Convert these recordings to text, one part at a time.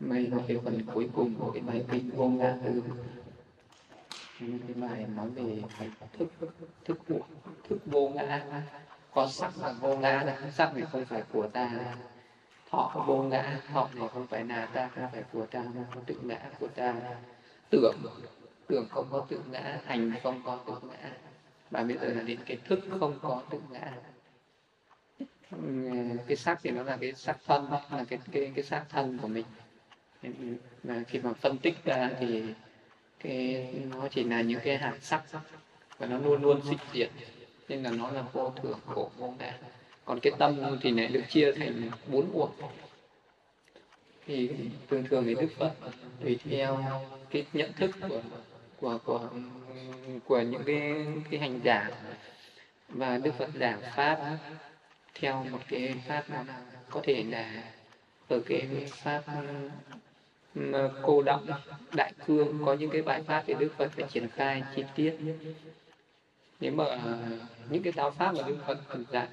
May là cái phần cuối cùng của cái bài kinh vô ngã từ cái bài nói về thức thức của, thức vô ngã có sắc là vô ngã là sắc thì không phải của ta. Thọ vô ngã thọ này không phải là ta, không phải của ta, không có tự ngã của ta. Tưởng tưởng không có tự ngã, hành không có tự ngã. Và bây giờ là đến cái thức không có tự ngã. Cái sắc thì nó là cái sắc thân, là cái cái cái sắc thân của mình mà khi mà phân tích ra thì cái, nó chỉ là những cái hạt sắc và nó luôn luôn sinh diệt nên là nó là vô thường, khổ, vô ngã. Còn cái tâm thì lại được chia thành bốn uổng. Thì thường thường thì đức phật tùy theo cái nhận thức của của của của những cái cái hành giả. Và đức phật giảng pháp theo một cái pháp nào có thể là ở cái pháp cô động đại cương, có những cái bài pháp thì đức phật phải triển khai chi tiết. Nếu mà ờ, những cái giáo pháp mà đức phật dạy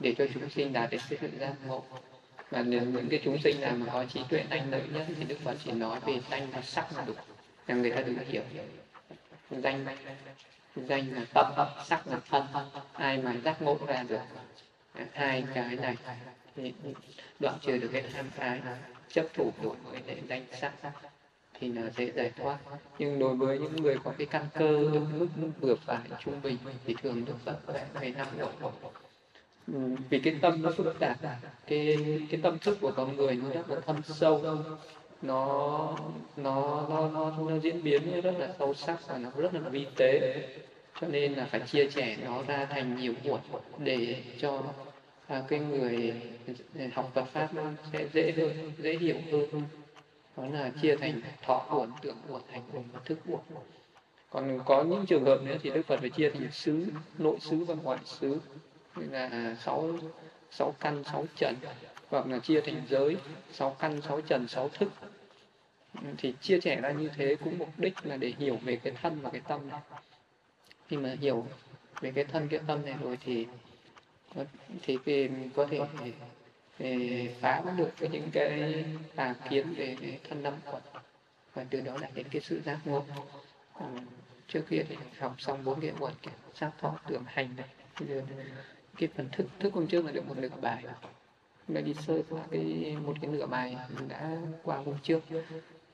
để cho chúng sinh đạt đến cái sự giác ngộ. Và những cái chúng sinh nào mà có trí tuệ thanh lợi nhất thì đức phật chỉ nói về danh và sắc là đủ, là người ta được hiểu. Danh danh là tâm, sắc là thân. Ai mà giác ngộ ra được hai cái này thì đoạn trừ được cái tham ái chấp thủ được với lễ danh sắc thì là dễ giải thoát. Nhưng đối với những người có cái căn cơ ở mức vừa phải trung bình thì thường được phật phải năm độ ừ, vì cái tâm nó phức tạp cái cái tâm thức của con người nó rất là thâm sâu. Nó nó nó nó, nó diễn biến rất là sâu sắc và nó rất là vi tế. Cho nên là phải chia sẻ nó ra thành nhiều buổi để cho à, cái người học Phật pháp sẽ dễ hơn dễ hiểu hơn. Đó là chia thành thọ uẩn tưởng uẩn hành uẩn và thức uẩn. Còn có những trường hợp nữa thì đức phật phải chia thành xứ nội xứ và ngoại xứ. Là sáu sáu căn sáu trần. Hoặc là chia thành giới sáu căn sáu trần sáu thức. Thì chia sẻ ra như thế cũng mục đích là để hiểu về cái thân và cái tâm này. Khi mà hiểu về cái thân cái tâm này rồi thì thì mình có thể để phá được những cái tà kiến về thân năm quẩn và từ đó lại đến cái sự giác ngộ. À, trước kia thì học xong bốn cái quẩn giác sát thọ tưởng hành này. Bây giờ cái phần thức thức hôm trước là được một nửa bài. Đã đi sơ qua cái một cái nửa bài mình đã qua hôm trước.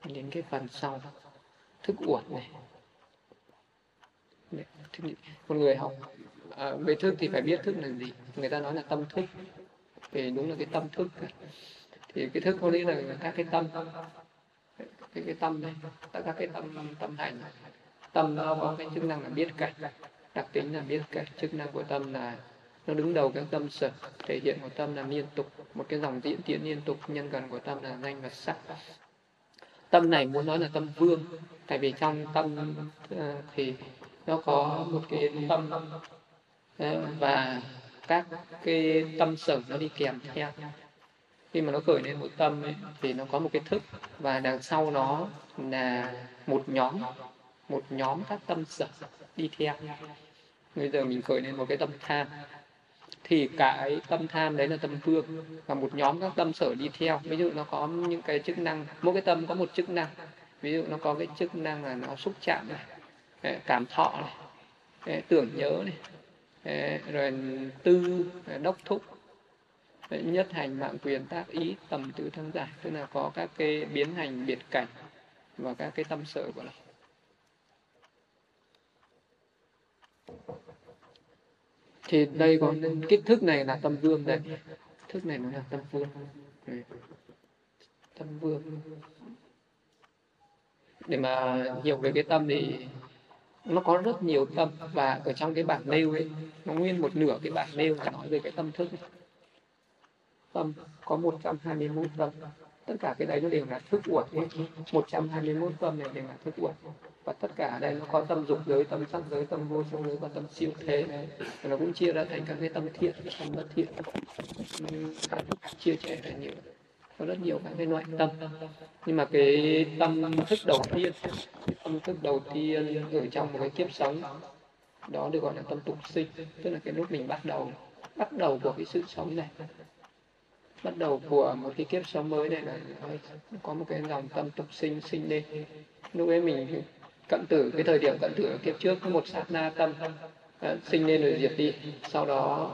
Đến cái phần sau thức uẩn này. Một người học à, về thức thì phải biết thức là gì? Người ta nói là tâm thức. Thì đúng là cái tâm thức. Thì cái thức có nghĩa là các cái tâm. Cái cái tâm đây tất cả cái tâm tâm hành. Tâm nó có cái chức năng là biết cảnh đặc tính là biết cảnh chức năng của tâm là nó đứng đầu các tâm sở. Thể hiện của tâm là liên tục. Một cái dòng diễn tiến liên tục. Nhân cần của tâm là danh và sắc. Tâm này muốn nói là tâm vương. Tại vì trong tâm uh, thì nó có một cái tâm Ờ, và các cái tâm sở nó đi kèm theo. Khi mà nó khởi lên một tâm ấy, thì nó có một cái thức và đằng sau nó là một nhóm một nhóm các tâm sở đi theo. Bây giờ mình khởi lên một cái tâm tham. Thì cái tâm tham đấy là tâm vương và một nhóm các tâm sở đi theo. Ví dụ nó có những cái chức năng mỗi cái tâm có một chức năng. Ví dụ nó có cái chức năng là nó xúc chạm này cảm thọ này tưởng nhớ này rồi tư à, đốc thúc nhất hành mạng quyền tác ý, tầm tứ thân giải. Tức là có các cái biến hành biệt cảnh và các cái tâm sở của nó. Thì đây có kích thước này là tâm vương đây. Thức này nó là tâm vương. Tâm vương. Để mà hiểu về cái tâm thì nó có rất nhiều tâm, và ở trong cái bản nêu ấy, nó nguyên một nửa cái bản nêu là nói về cái tâm thức tâm có 121 tâm. Tất cả cái đấy nó đều là thức uẩn 121 tâm này đều là thức uẩn. Và tất cả ở đây nó có tâm dục giới, tâm sắc giới, tâm vô sắc giới và tâm siêu thế và nó cũng chia ra thành các cái tâm thiện, tâm bất thiện. Chia sẻ ra nhiều có rất nhiều các cái loại tâm. Nhưng mà cái tâm thức đầu tiên, cái tâm thức đầu tiên ở trong một cái kiếp sống, đó được gọi là tâm tục sinh, tức là cái lúc mình bắt đầu bắt đầu của cái sự sống này. Bắt đầu của một cái kiếp sống mới này là có một cái dòng tâm tục sinh sinh lên. Lúc ấy mình cận tử, cái thời điểm cận tử kiếp trước có một sát na tâm à, sinh lên rồi diệt đi. Sau đó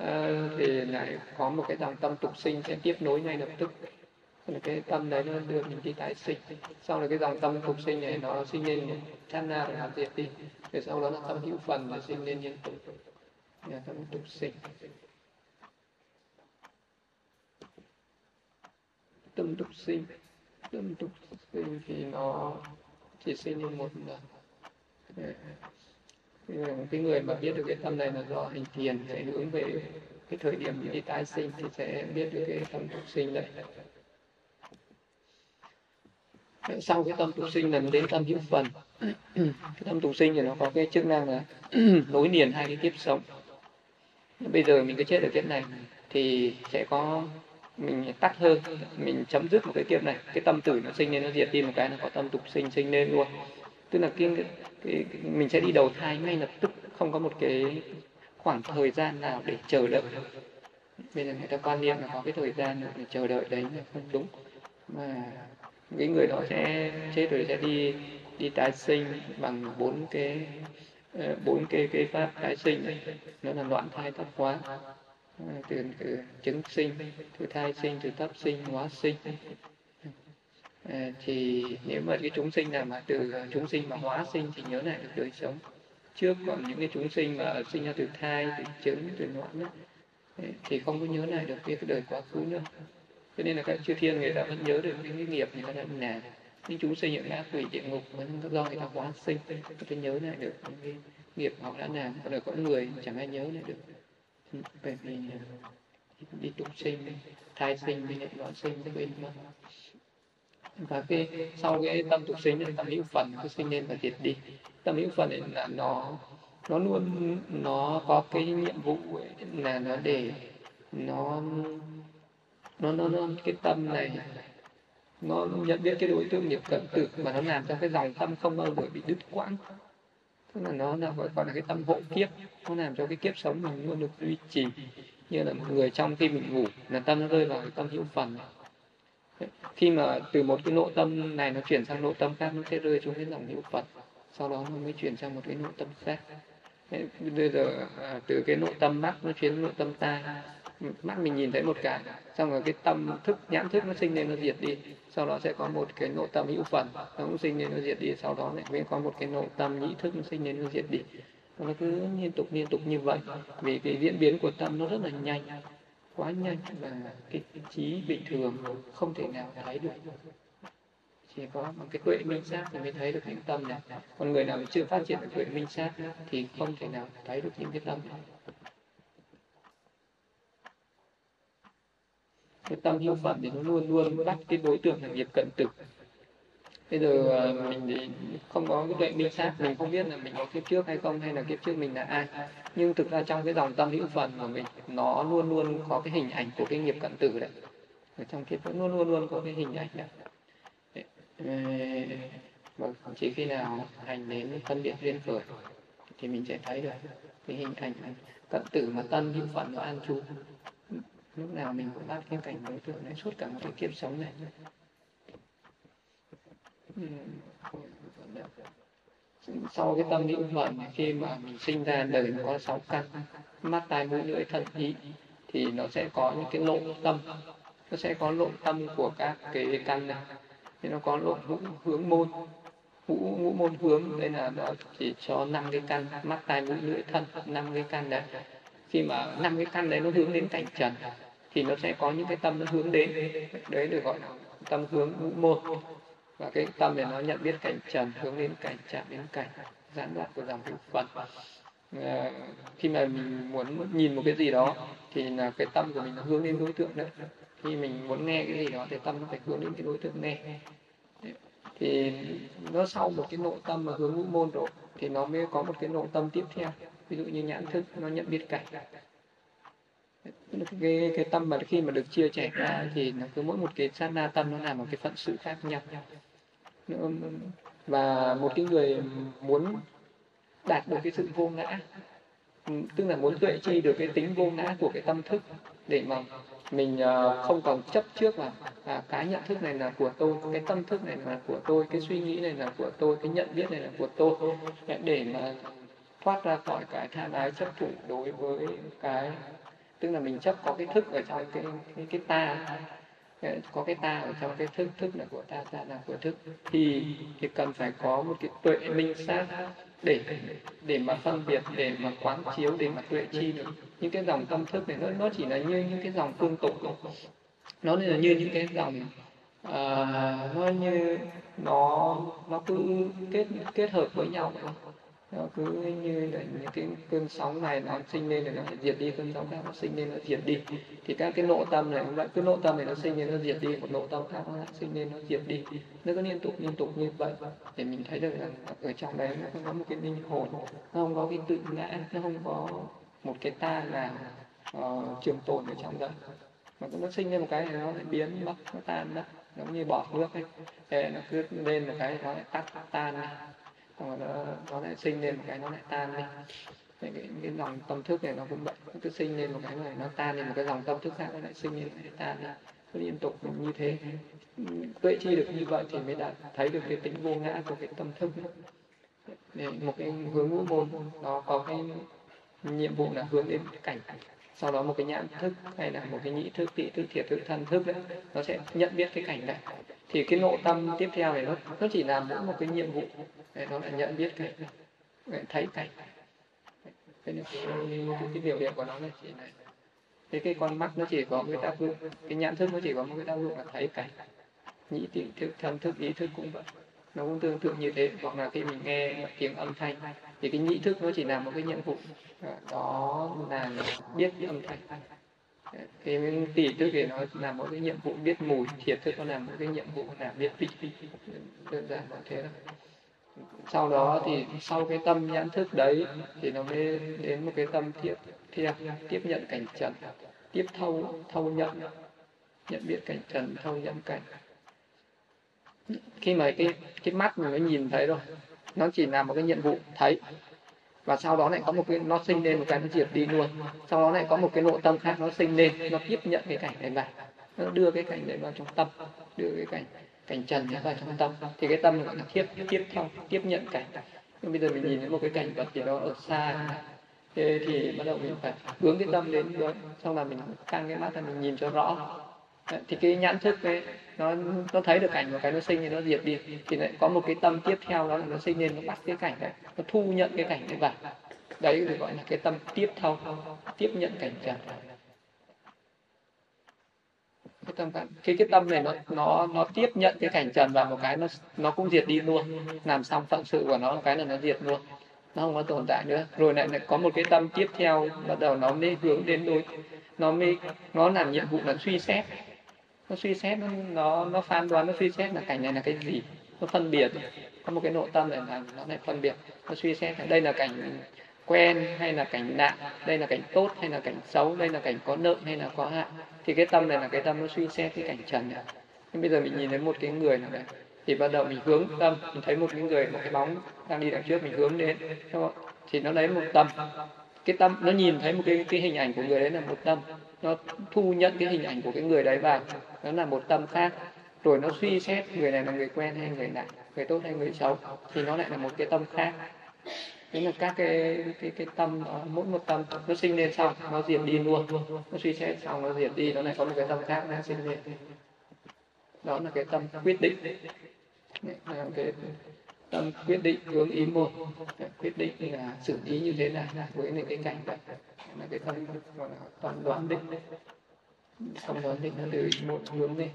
Ờ, thì lại có một cái dòng tâm tục sinh sẽ tiếp nối ngay lập tức. Cái tâm đấy nó đưa mình đi tái sinh. Sau là cái dòng tâm tục sinh này nó sinh lên sát na rồi làm diệt đi. Rồi sau đó là tâm hữu phần nó sinh lên nhân tục. Là tâm tục sinh. Tâm tục sinh. Tâm tục sinh thì nó chỉ sinh lên một lần. Ờ, Ừ, cái người mà biết được cái tâm này là do hành thiền sẽ hướng về cái thời điểm đi tái sinh thì sẽ biết được cái tâm tục sinh này. sau cái tâm tục sinh là đến tâm hữu phần. Cái tâm tục sinh thì nó có cái chức năng là nối liền hai cái kiếp sống. Bây giờ mình cứ chết ở kiếp này thì sẽ có mình tắt hơn mình chấm dứt một cái kiếp này. Cái tâm tử nó sinh lên, nó diệt đi một cái nó có tâm tục sinh sinh lên luôn tức là cái, cái, cái mình sẽ đi đầu thai ngay lập tức không có một cái khoảng thời gian nào để chờ đợi. Bây giờ người ta quan niệm là có cái thời gian để chờ đợi đấy là không đúng. Mà cái người đó sẽ chết rồi sẽ đi đi tái sinh bằng bốn cái ờ, bốn cái cái pháp tái sinh đó nó là loạn thai thất hóa. Ờ, từ, từ chứng sinh từ thai sinh từ thấp sinh hóa sinh. Ờ, thì nếu mà cái chúng sinh nào mà từ ờ, chúng sinh mà hóa sinh thì nhớ lại được đời sống. Trước còn những cái chúng sinh mà sinh ra từ thai, từ trứng từ noãn ờ, thì không có nhớ lại được cái đời quá khứ nữa. Cho nên là các chư thiên người ta vẫn nhớ được những cái nghiệp người ta đã làm những chúng sinh ở ngã quỷ địa ngục vẫn do người ta hóa sinh người ta nhớ lại được những cái nghiệp họ đã làm còn là có người chẳng ai nhớ lại được. Ừ, bởi vì đi tục sinh, thai sinh với lại loạn sinh với bên mất và cái sau cái tâm tục sinh tâm hữu phần cứ sinh lên và diệt đi. Tâm hữu phần ấy là nó nó luôn nó có cái nhiệm vụ ấy, là nó để nó nó nó nó cái tâm này nó nhận biết cái đối tượng nghiệp cận tử mà nó làm cho cái dòng tâm không bao giờ bị đứt quãng. Tức là nó là gọi, gọi là cái tâm hộ kiếp nó làm cho cái kiếp sống mình luôn được duy trì như là một người trong khi mình ngủ là tâm nó rơi vào cái tâm hữu phần khi mà từ một cái nội tâm này nó chuyển sang nội tâm khác, nó sẽ rơi xuống cái dòng hữu phần sau đó nó mới chuyển sang một cái nội tâm khác. Bây giờ à, từ cái nội tâm mắt nó chuyển nội tâm tai mắt mình nhìn thấy một cái, xong rồi cái tâm thức, nhãn thức nó sinh lên, nó diệt đi. Sau đó sẽ có một cái nội tâm hữu phần, nó cũng sinh lên, nó diệt đi. Sau đó lại mới có một cái nội tâm nhĩ thức nó sinh lên, nó diệt đi. Nó cứ liên tục liên tục như vậy. Vì cái diễn biến của tâm nó rất là nhanh quá nhanh và cái trí bình thường không thể nào thấy được. Chỉ có một cái tuệ minh sát thì mới thấy được những tâm này. Còn người nào chưa phát triển được tuệ minh sát thì không thể nào thấy được những cái tâm. Này cái tâm hữu phận thì nó luôn luôn bắt cái đối tượng là nghiệp cận tử bây giờ mình thì không có cái tuệ minh sát, mình không biết là mình có kiếp trước hay không, hay là kiếp trước mình là ai. Nhưng thực ra trong cái dòng tâm hữu phần của mình, nó luôn luôn có cái hình ảnh của cái nghiệp cận tử đấy. Ở trong kiếp vẫn luôn luôn luôn có cái hình ảnh đấy. Và ờ, chỉ khi nào hành đến phân biệt duyên khởi thì mình sẽ thấy được cái hình ảnh cận tử mà tân hữu phận nó an trú. Lúc nào mình cũng bắt cái cảnh đối tượng này suốt cả một cái kiếp sống này sau cái tâm niệm vận khi mà mình sinh ra đời nó có sáu căn, mắt, tai, mũi, lưỡi thân ý, thì nó sẽ có những cái lộ tâm. Nó sẽ có lộ tâm của các cái căn này. Thì nó có lộ ngũ hướng môn. Ngũ ngũ môn hướng, đây là nó chỉ cho năm cái căn, mắt, tai, mũi, lưỡi thân năm cái căn đấy. Khi mà năm cái căn đấy nó hướng đến cảnh trần, thì nó sẽ có những cái tâm nó hướng đến. Đấy được gọi là tâm hướng ngũ môn và cái tâm này nó nhận biết cảnh trần hướng đến cảnh chạm đến cảnh gián đoạn của dòng hữu phần à, khi mà mình muốn nhìn một cái gì đó thì là cái tâm của mình nó hướng đến đối tượng đấy. Khi mình muốn nghe cái gì đó thì tâm nó phải hướng đến cái đối tượng nghe. Thì nó sau một cái nội tâm mà hướng ngũ môn rồi thì nó mới có một cái nội tâm tiếp theo. Ví dụ như nhãn thức nó nhận biết cảnh. Cái cái tâm mà khi mà được chia sẻ ra thì nó cứ mỗi một cái sát na tâm nó làm một cái phận sự khác nhau và một cái người muốn đạt được cái sự vô ngã tức là muốn tuệ chi được cái tính vô ngã của cái tâm thức để mà mình ờ, không còn chấp trước vào à, cái nhận thức này là của tôi cái tâm thức này là của tôi cái suy nghĩ này là của tôi cái nhận biết này là của tôi. Để mà thoát ra khỏi cái tham ái chấp thủ đối với cái tức là mình chấp có cái thức ở trong cái cái, cái ta có cái ta ở trong cái thức thức là của ta ta là của thức. Thì thì cần phải có một cái tuệ minh sát để để mà phân biệt để mà quán chiếu để mà tuệ chi được. Những cái dòng tâm thức này nó nó chỉ là như những cái dòng phương tục nó là như những cái dòng uh, nó như nó nó cứ kết kết hợp với nhau nó cứ như là những cái cơn sóng này nó sinh lên rồi nó diệt đi cơn sóng khác nó sinh lên nó diệt đi. Thì các cái nội tâm này vậy cứ nội tâm này nó sinh lên nó diệt đi một nội tâm khác nó sinh lên nó diệt đi. Nó cứ liên tục liên tục như vậy. Để mình thấy được là ở trong đấy nó không có một cái linh hồn nó không có cái tự ngã nó không có một cái ta là uh, ờ, trường tồn ở trong đấy. Mà nó sinh lên một cái thì nó lại biến mất nó tan mất giống như bỏ nước ấy. Để nó cứ lên một cái nó lại tắt tan đi xong rồi nó, nó lại sinh lên một cái nó lại tan đi. Cái, cái, cái dòng tâm thức này nó cũng vậy. Nó cứ sinh lên một cái này nó tan lên một cái dòng tâm thức khác nó lại sinh lên lại tan đi. Cứ liên tục như thế. Tuệ chi được như vậy thì mới đạt thấy được cái tính vô ngã của cái tâm thức. Để một cái hướng ngũ môn nó có cái nhiệm vụ là hướng đến cảnh. Sau đó một cái nhãn thức hay là một cái nhĩ thức tị thức thiệt thức thân thức đấy nó sẽ nhận biết cái cảnh này. Thì cái nội tâm tiếp theo này nó nó chỉ làm mỗi một cái nhiệm vụ để nó lại nhận biết cảnh để thấy cảnh. Cái, cái, cái biểu hiện của nó là chỉ này thế cái con mắt nó chỉ có cái tác dụng cái nhãn thức nó chỉ có một cái tác dụng là thấy cảnh. Nhĩ tiện thức thân thức ý thức cũng vậy. Nó cũng tương tự như thế. Hoặc là khi mình nghe tiếng âm thanh thì cái nhĩ thức nó chỉ làm một cái nhiệm vụ. Đó là biết âm thanh. Cái tỷ thức thì nó làm một cái nhiệm vụ biết mùi thiệt thức nó làm một cái nhiệm vụ là biết vị. Đơn giản là thế thôi sau đó thì sau cái tâm nhãn thức đấy thì nó mới đến một cái tâm tiếp theo tiếp nhận cảnh trần, tiếp thâu thâu nhận nhận biết cảnh trần, thâu nhận cảnh. Khi mà cái cái mắt mình mới nhìn thấy rồi, nó chỉ làm một cái nhiệm vụ thấy. Và sau đó lại có một cái, nó sinh lên một cái nó diệt đi luôn. Sau đó lại có một cái nội tâm khác nó sinh lên, nó tiếp nhận cái cảnh này vào. Nó đưa cái cảnh đấy vào trong tâm, đưa cái cảnh cảnh trần vào trong tâm. Thì cái tâm gọi là tiếp tiếp theo, tiếp nhận cảnh. Nhưng bây giờ mình nhìn thấy một cái cảnh vật gì đó ở xa. Thế thì bắt đầu mình phải hướng cái tâm đến đó. Xong là mình căng cái mắt ra, mình nhìn cho rõ. Thì cái nhãn thức ấy, nó nó thấy được cảnh một cái, nó sinh thì nó diệt đi. Thì lại có một cái tâm tiếp theo đó là nó sinh lên, nó bắt cái cảnh đấy. Nó thu nhận cái cảnh đấy vào. Đấy được gọi là cái tâm tiếp theo, tiếp nhận cảnh trần cái tâm cái cái tâm này nó nó nó tiếp nhận cái cảnh trần và một cái nó nó cũng diệt đi luôn. Làm xong phận sự của nó một cái là nó diệt luôn. Nó không có tồn tại nữa. Rồi lại, lại có một cái tâm tiếp theo bắt đầu nó mới hướng đến đối nó mới nó làm nhiệm vụ là suy xét. Nó suy xét nó nó, nó phán đoán nó suy xét là cảnh này là cái gì. Nó phân biệt. Có một cái nội tâm này là nó lại phân biệt. Nó suy xét là đây là cảnh quen hay là cảnh nạn đây là cảnh tốt hay là cảnh xấu đây là cảnh có nợ hay là có hại thì cái tâm này là cái tâm nó suy xét cái cảnh trần này nhưng bây giờ mình nhìn thấy một cái người nào đấy, thì bắt đầu mình hướng tâm. Mình thấy một cái người, một cái bóng đang đi đằng trước, mình hướng đến. Thì nó lấy một tâm. Cái tâm, nó nhìn thấy một cái cái hình ảnh của người đấy là một tâm. Nó thu nhận cái hình ảnh của cái người đấy vào. Nó là một tâm khác. Rồi nó suy xét người này là người quen hay người lạ, người tốt hay người xấu, thì nó lại là một cái tâm khác nên là các cái cái cái tâm đó, mỗi một tâm nó sinh lên xong nó diệt đi luôn. Nó suy xét xong nó diệt đi nó lại có một cái tâm khác nó sinh lên. Đó là cái tâm quyết định. Là cái tâm quyết định hướng ý một. Quyết định là xử lý như thế nào với những cái cảnh vậy là cái tâm gọi là toàn đoán định. Xong đoán định nó từ một hướng lên.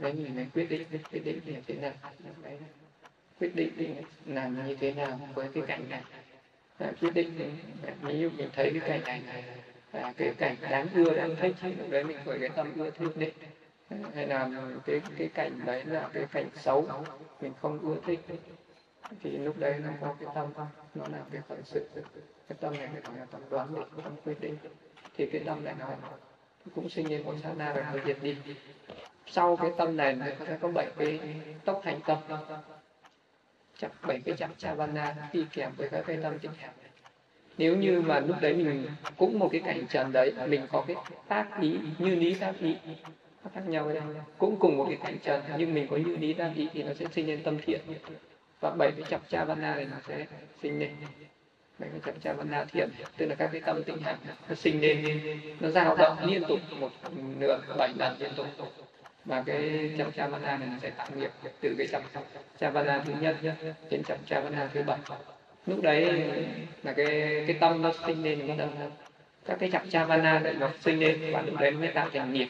Đấy mình mới quyết định quyết định để thế nào. Đấy quyết định làm như thế nào với cái cảnh này. À, quyết định à, ví dụ mình thấy cái cảnh này là à, cái cảnh đáng ưa đáng thích lúc đấy mình khởi cái tâm ưa thích đi. À, hay là cái cái cảnh đấy là cái cảnh xấu mình không ưa thích thì lúc đấy nó có cái tâm nó là cái khởi sự. Cái tâm này gọi là tâm đoán định tâm quyết định. Thì cái tâm này nó cũng sinh lên một sát na rồi nó diệt đi. Sau cái tâm này nó sẽ có bảy cái tốc hành tâm chắc bảy cái chapcha vana đi kèm với các cái tâm tiếp theo nếu như mà lúc đấy mình cũng một cái cảnh trần đấy, mình có cái tác ý, như lý tác ý, nó khác nhau đây cũng cùng một cái cảnh trần, nhưng mình có như lý tác ý thì nó sẽ sinh lên tâm thiện. Và bảy cái chập cha vanna này nó sẽ sinh lên bảy cái chập cha vanna thiện, tức là các cái tâm tinh hạnh, nó sinh lên nó dao động liên tục một nửa bảy lần liên tục và cái chấm cha văn này nó sẽ tạo nghiệp từ cái chấm cha văn thứ nhất đến chấm cha văn thứ bảy. Lúc đấy là cái cái tâm nó sinh lên bắt đầu các cái chập cha vana đấy nó sinh lên và lúc đấy mới tạo thành nghiệp.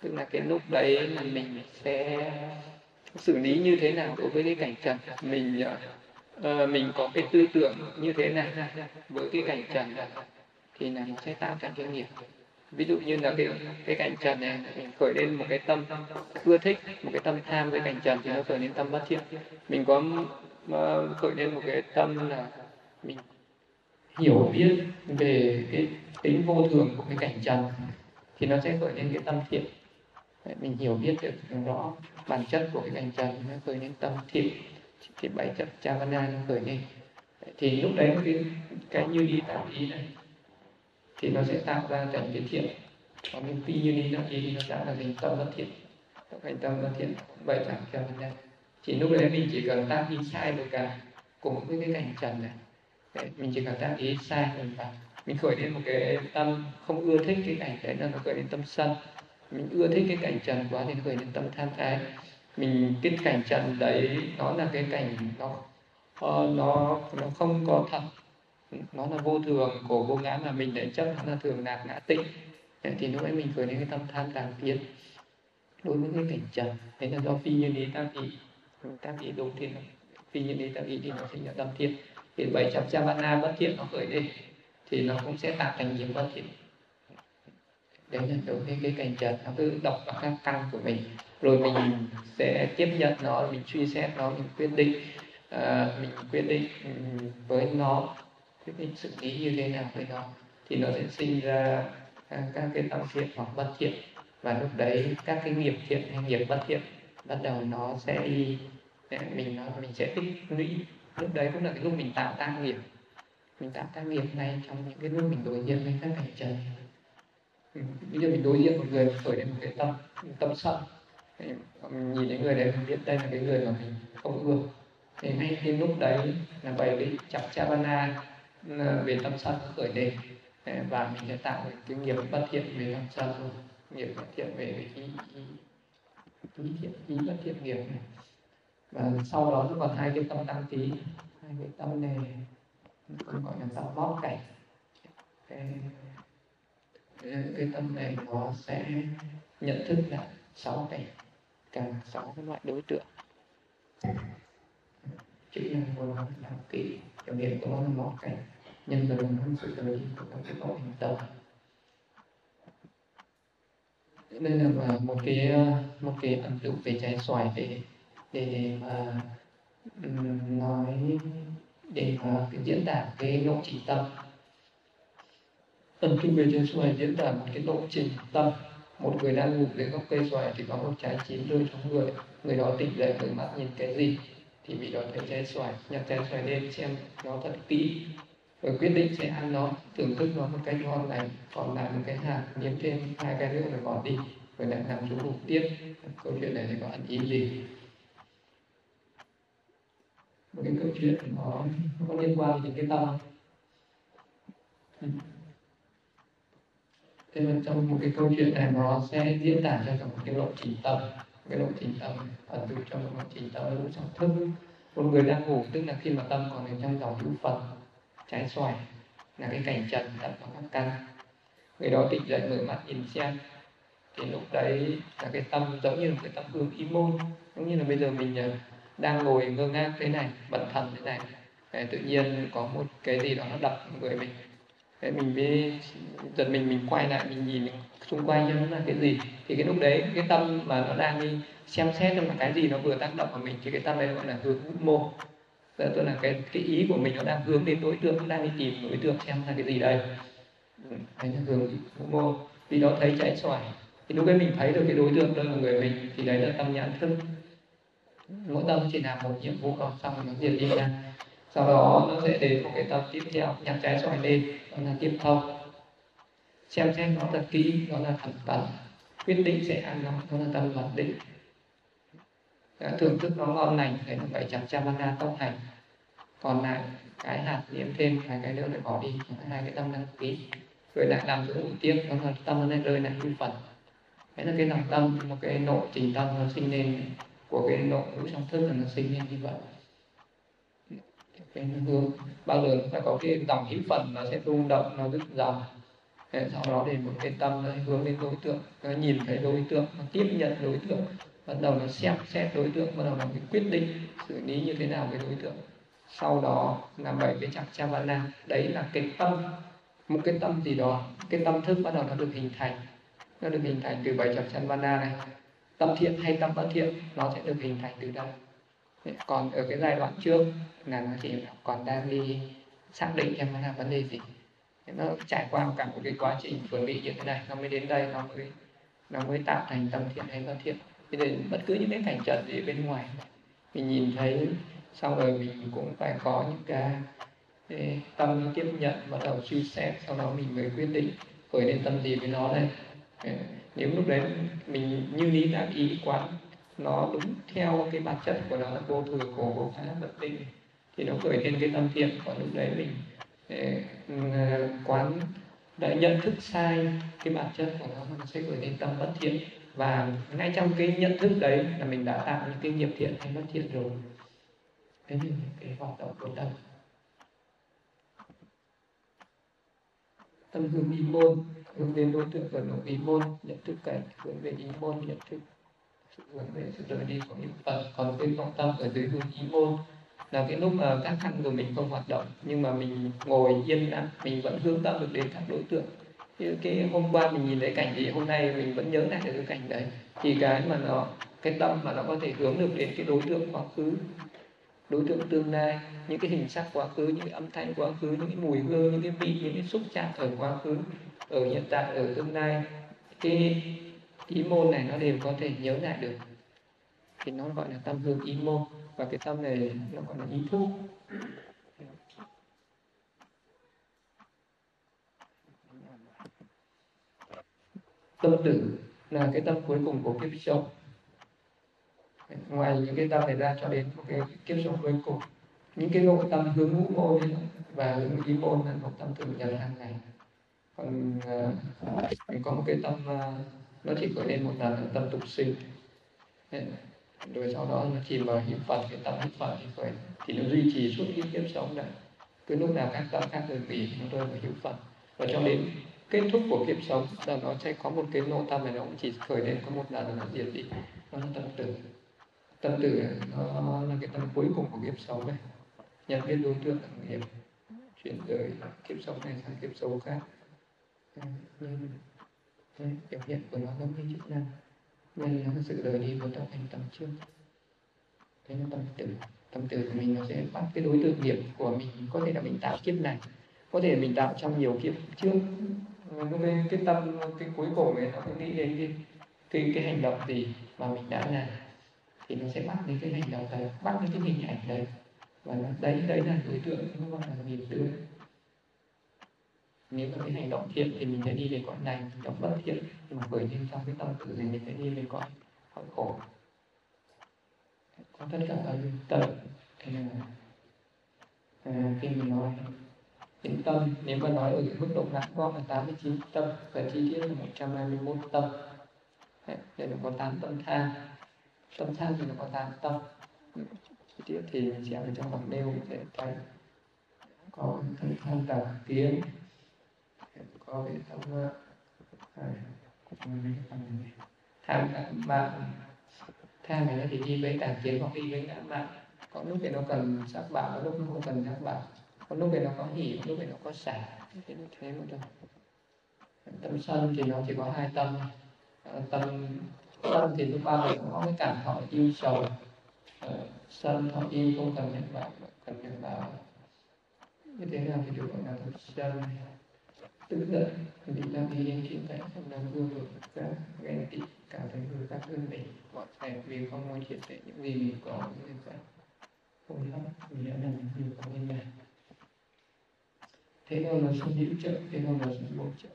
Tức là cái lúc đấy là mình sẽ xử lý như thế nào đối với cái cảnh trần? Mình uh, mình có cái tư tưởng như thế này với cái cảnh trần thì là nó sẽ tạo thành cái nghiệp ví dụ như là cái cái cảnh trần này, mình khởi lên một cái tâm ưa thích, một cái tâm tham với cảnh trần thì nó khởi lên tâm bất thiện. Mình có ờ, khởi lên một cái tâm là mình hiểu biết về cái tính vô thường của cái cảnh trần thì nó sẽ khởi lên cái tâm thiện. Mình hiểu biết được rõ bản chất của cái cảnh trần nó khởi lên tâm thiện. Thì bảy chất chavana nó khởi lên. Thì lúc đấy cái cái như đi tạo ý này thì nó sẽ tạo ra thành cái thiện. Còn những phi như đi tạo thì nó đã là thành tâm bất thiện. Các hành tâm bất thiện vậy chẳng cho mình đây thì lúc đấy mình chỉ cần tác ý sai được cả cùng với cái cảnh trần này đấy, mình chỉ cần tác ý sai được cả. mình khởi lên một cái tâm không ưa thích cái cảnh đấy là nó khởi lên tâm sân. Mình ưa thích cái cảnh trần quá thì nó khởi lên tâm tham ái. Mình cái cảnh trần đấy nó là cái cảnh nó uh, nó nó không có thật nó là vô thường của vô ngã mà mình lại chấp nó là thường lạc ngã tịnh. Thì lúc ấy mình khởi lên cái tâm tham tàng kiến. Đối với cái cảnh trần đấy là do phi như lý tác ý tác ý đầu tiên phi như lý tác ý thì nó sinh ra tâm thiện. Thì bảy trăm chavana bất thiện nó khởi lên thì nó cũng sẽ tạo thành nhiều bất thiện. Đấy là đối với cái cảnh trần nó cứ đọc vào các căn của mình. Rồi mình sẽ tiếp nhận nó mình suy xét nó mình quyết định uh, mình quyết định ừ, với nó cái định sự lý như thế nào với nó thì nó sẽ sinh ra à, các cái tâm thiện hoặc bất thiện. Và lúc đấy các cái nghiệp thiện hay nghiệp bất thiện bắt đầu nó sẽ đi à, mình nó, mình sẽ tích lũy. Lúc đấy cũng là cái lúc mình tạo tác nghiệp. Mình tạo tác nghiệp ngay trong những cái lúc mình đối diện với các cảnh trần. Ừ, Bây giờ mình đối diện một người khởi lên một cái tâm tâm sân mình nhìn thấy người đấy, mình biết đây là cái người mà mình không ưa. Thì ngay cái lúc đấy là bảy cái chặt chavana về tâm sân khởi lên. Ờ, và mình sẽ tạo được cái nghiệp bất thiện về tâm sân nghiệp bất thiện về cái ý, ý, ý thiện ý bất thiện nghiệp này. Và sau đó nó còn hai cái tâm đăng tí hai cái tâm này còn gọi là tâm bóp cảnh. Cái, cái tâm này nó sẽ nhận thức là sáu cảnh cả sáu cái loại đối tượng. Chữ nhân của nó là kỹ biểu hiện của nó là mót nhân từ không sự đời của nó cái tội hình tâm nên là một cái ờ, một cái ẩn dụ về trái xoài để để mà nói để mà diễn tả cái lộ trình tâm. Ẩn dụ về trái xoài diễn tả một cái lộ trình tâm. Một người đang ngủ dưới gốc cây xoài thì có một trái chín rơi trong người. Người đó tỉnh dậy mở mắt nhìn cái gì? Thì vị đó thấy trái xoài nhặt trái xoài lên xem nó thật kỹ rồi quyết định sẽ ăn nó thưởng thức nó một cách ngon lành còn làm một cái hạt nếm thêm hai cái nữa rồi bỏ đi rồi lại nằm xuống ngủ tiếp. Câu chuyện này thì có ăn ý gì? Một cái câu chuyện nó, nó có liên quan đến cái tâm. Thế mà trong một cái câu chuyện này nó sẽ diễn tả cho một cái lộ trình tâm cái lộ trình tâm, ẩn dụ trong một lộ trình tâm lúc trong thức. Một người đang ngủ, tức là khi mà tâm còn ở trong dòng hữu phần, trái xoài, là cái cảnh trần tập vào các căn. Người đó tỉnh dậy mở mắt nhìn xem. Thì lúc đấy là cái tâm giống như là cái tâm hướng ý môn, giống như là bây giờ mình ờ, đang ngồi ngơ ngác thế này, bận thần thế này. Tự nhiên có một cái gì đó nó đập người mình. Đấy, mình mới giật mình mình quay lại mình nhìn xung quanh cho nó là cái gì. Thì cái lúc đấy cái tâm mà nó đang đi xem xét trong là cái gì nó vừa tác động vào mình thì cái tâm đấy gọi là hướng mô tức là cái cái ý của mình nó đang hướng đến đối tượng nó đang đi tìm đối tượng xem là cái gì đây. Ừ, đấy là hướng mô vì đó thấy trái xoài. Thì lúc đấy mình thấy được cái đối tượng đó là người mình thì đấy là tâm nhãn thức. Mỗi tâm chỉ làm một nhiệm vụ xong xong nó diệt đi ra sau đó, nó sẽ đến một cái tâm tiếp theo nhặt trái xoài lên đó là tiếp thông xem xét nó thật kỹ đó là thẩm tấn quyết định sẽ ăn nó đó là tâm vật định. Đã thưởng thức nó ngon lành đấy là bảy trăm trăm mana tông hành. Còn lại, cái hạt nhiễm thêm, hai cái nữa lại bỏ đi hai cái tâm đăng ký. Rồi lại làm chỗ mũi tiếp, đó là tâm nó rơi lại hư phần. Đấy là cái lòng tâm, một cái nội trình tâm nó sinh lên, của cái nội ngũ trong thức là nó sinh lên như vậy trên hướng bao giờ nó có cái dòng hữu phần nó sẽ rung động, nó rất dòng. Sau đó thì một cái tâm nó hướng đến đối tượng, nó nhìn thấy đối tượng, nó tiếp nhận đối tượng, bắt đầu nó xem xét đối tượng, bắt đầu nó cái quyết định xử lý như thế nào với đối tượng. Sau đó là bảy cái chặt cha vana đấy là cái tâm, một cái tâm gì đó, cái tâm thức bắt đầu nó được hình thành. Nó được hình thành từ bảy chặt chân vana này. Tâm thiện hay tâm bất thiện, nó sẽ được hình thành từ đâu? Còn ở cái giai đoạn trước là nó chỉ còn đang đi xác định xem nó là vấn đề gì. Nó trải qua cả một cái quá trình chuẩn bị như thế này nó mới đến đây nó mới nó mới tạo thành tâm thiện hay bất thiện. Cho nên bất cứ những cái cảnh trận gì bên ngoài mình nhìn thấy xong rồi mình cũng phải có những cái, cái tâm tiếp nhận bắt đầu suy xét sau đó mình mới quyết định khởi lên tâm gì với nó đây ờ, nếu lúc đấy mình như lý đã ý quán nó đúng theo cái bản chất của nó là vô thường khổ vô phá bất định. Thì nó khởi lên cái tâm thiện còn lúc đấy mình ừ, quán đã nhận thức sai cái bản chất của nó nó sẽ khởi lên tâm bất thiện. Và ngay trong cái nhận thức đấy là mình đã tạo những cái nghiệp thiện hay bất thiện rồi. Đấy là cái hoạt động của tâm. Tâm hướng ý môn, hướng đến đối tượng vận động ý môn, nhận thức cảnh, hướng về ý môn, nhận thức hướng về sự đời đi của những phật còn cái vọng tâm ở dưới hướng ý môn là cái lúc mà các căn của mình không hoạt động, nhưng mà mình ngồi yên lặng, mình vẫn hướng tâm được đến các đối tượng. Như cái hôm qua mình nhìn thấy cảnh gì, hôm nay mình vẫn nhớ lại được cái cảnh đấy. Thì cái mà nó, cái tâm mà nó có thể hướng được đến cái đối tượng quá khứ, đối tượng tương lai, những cái hình sắc quá khứ, những cái âm thanh quá khứ, những cái mùi hương, những cái vị, những cái xúc chạm ở quá khứ, ở hiện tại, ở tương lai. Cái ý môn này nó đều có thể nhớ lại được. Thì nó gọi là tâm hương ý môn. Và cái tâm này nó gọi là ý thức. Tâm tử là cái tâm cuối cùng của kiếp sống. Ngoài những cái tâm này ra cho đến một cái kiếp sống cuối cùng. Những cái nội tâm hướng ngũ môn và hướng ý môn là một tâm thường nhật hàng ngày. Còn uh, mình có một cái tâm uh, nó chỉ khởi lên một lần là tâm tục sinh rồi sau đó nó chỉ vào hiệp phật, cái tâm hiệp phật thì khởi thì nó duy trì suốt cái kiếp sống này cứ lúc nào các tâm khác ngừng nghỉ nó rơi vào hiệp phật. Và cho đến kết thúc của kiếp sống, là nó sẽ có một cái nội tâm này, nó cũng chỉ khởi lên có một lần là nó diệt đi. Nó là tâm tử tâm tử nó là cái tâm cuối cùng của kiếp sống này nhận biết đối tượng là nghiệp, chuyển đời, kiếp sống này sang kiếp sống khác. Nhưng đấy, biểu hiện của nó giống như chức năng. Nên là sự rời đi của tâm thành tâm trước thế là tâm tử tâm tử của mình nó sẽ bắt cái đối tượng nghiệp của mình có thể là mình tạo kiếp này có thể mình tạo trong nhiều kiếp trước. Cái, cái tâm cái cuối cùng này nó cũng nghĩ đến cái, cái cái hành động gì mà mình đã làm. Thì nó sẽ bắt đến cái hành động đấy bắt đến cái hình ảnh đấy. Và nó đấy đấy là đối tượng nó gọi là nghiệp tương nếu mà cái hành động thiện thì mình sẽ đi về cõi này hành động bất thiện thì mà bởi lên trong cái tâm tự thì mình sẽ đi về cõi cõi khổ. Có tất cả các tâm thì là à, khi mình nói đến tâm nếu mà nói ở cái mức độ ngắn gọn là 89 tâm và chi tiết là 121 tâm. Đây là có 8 tâm tham tâm tham thì nó có 8 tâm. Chi tiết thì mình sẽ ở trong bảng nêu để thấy có thân thân tà kiến có cái tham cảm mạng tham này nó thì đi với tà kiến hoặc đi với ngã mạng có lúc thì nó cần sắc bảo có lúc nó không cần sắc bảo có lúc thì nó có hỉ có lúc thì nó có xả thế nó thế một thôi tâm sân thì nó chỉ có hai tâm tâm sân thì lúc bao giờ cũng có cái cảm thọ yêu sầu sân họ yêu không cần nhận bảo cần nhận bảo như thế nào thì được gọi là tâm sân tức giận vì làm gì anh chuyện tại trong lòng vương vực các ghen tị cảm thấy người khác hơn mình. Mọi thể vì không muốn chia tệ những gì mình có những người khác. Không lắm đã làm nhiều có bên này thế nào là sự hữu trợ, thế nào là sự bổ trợ.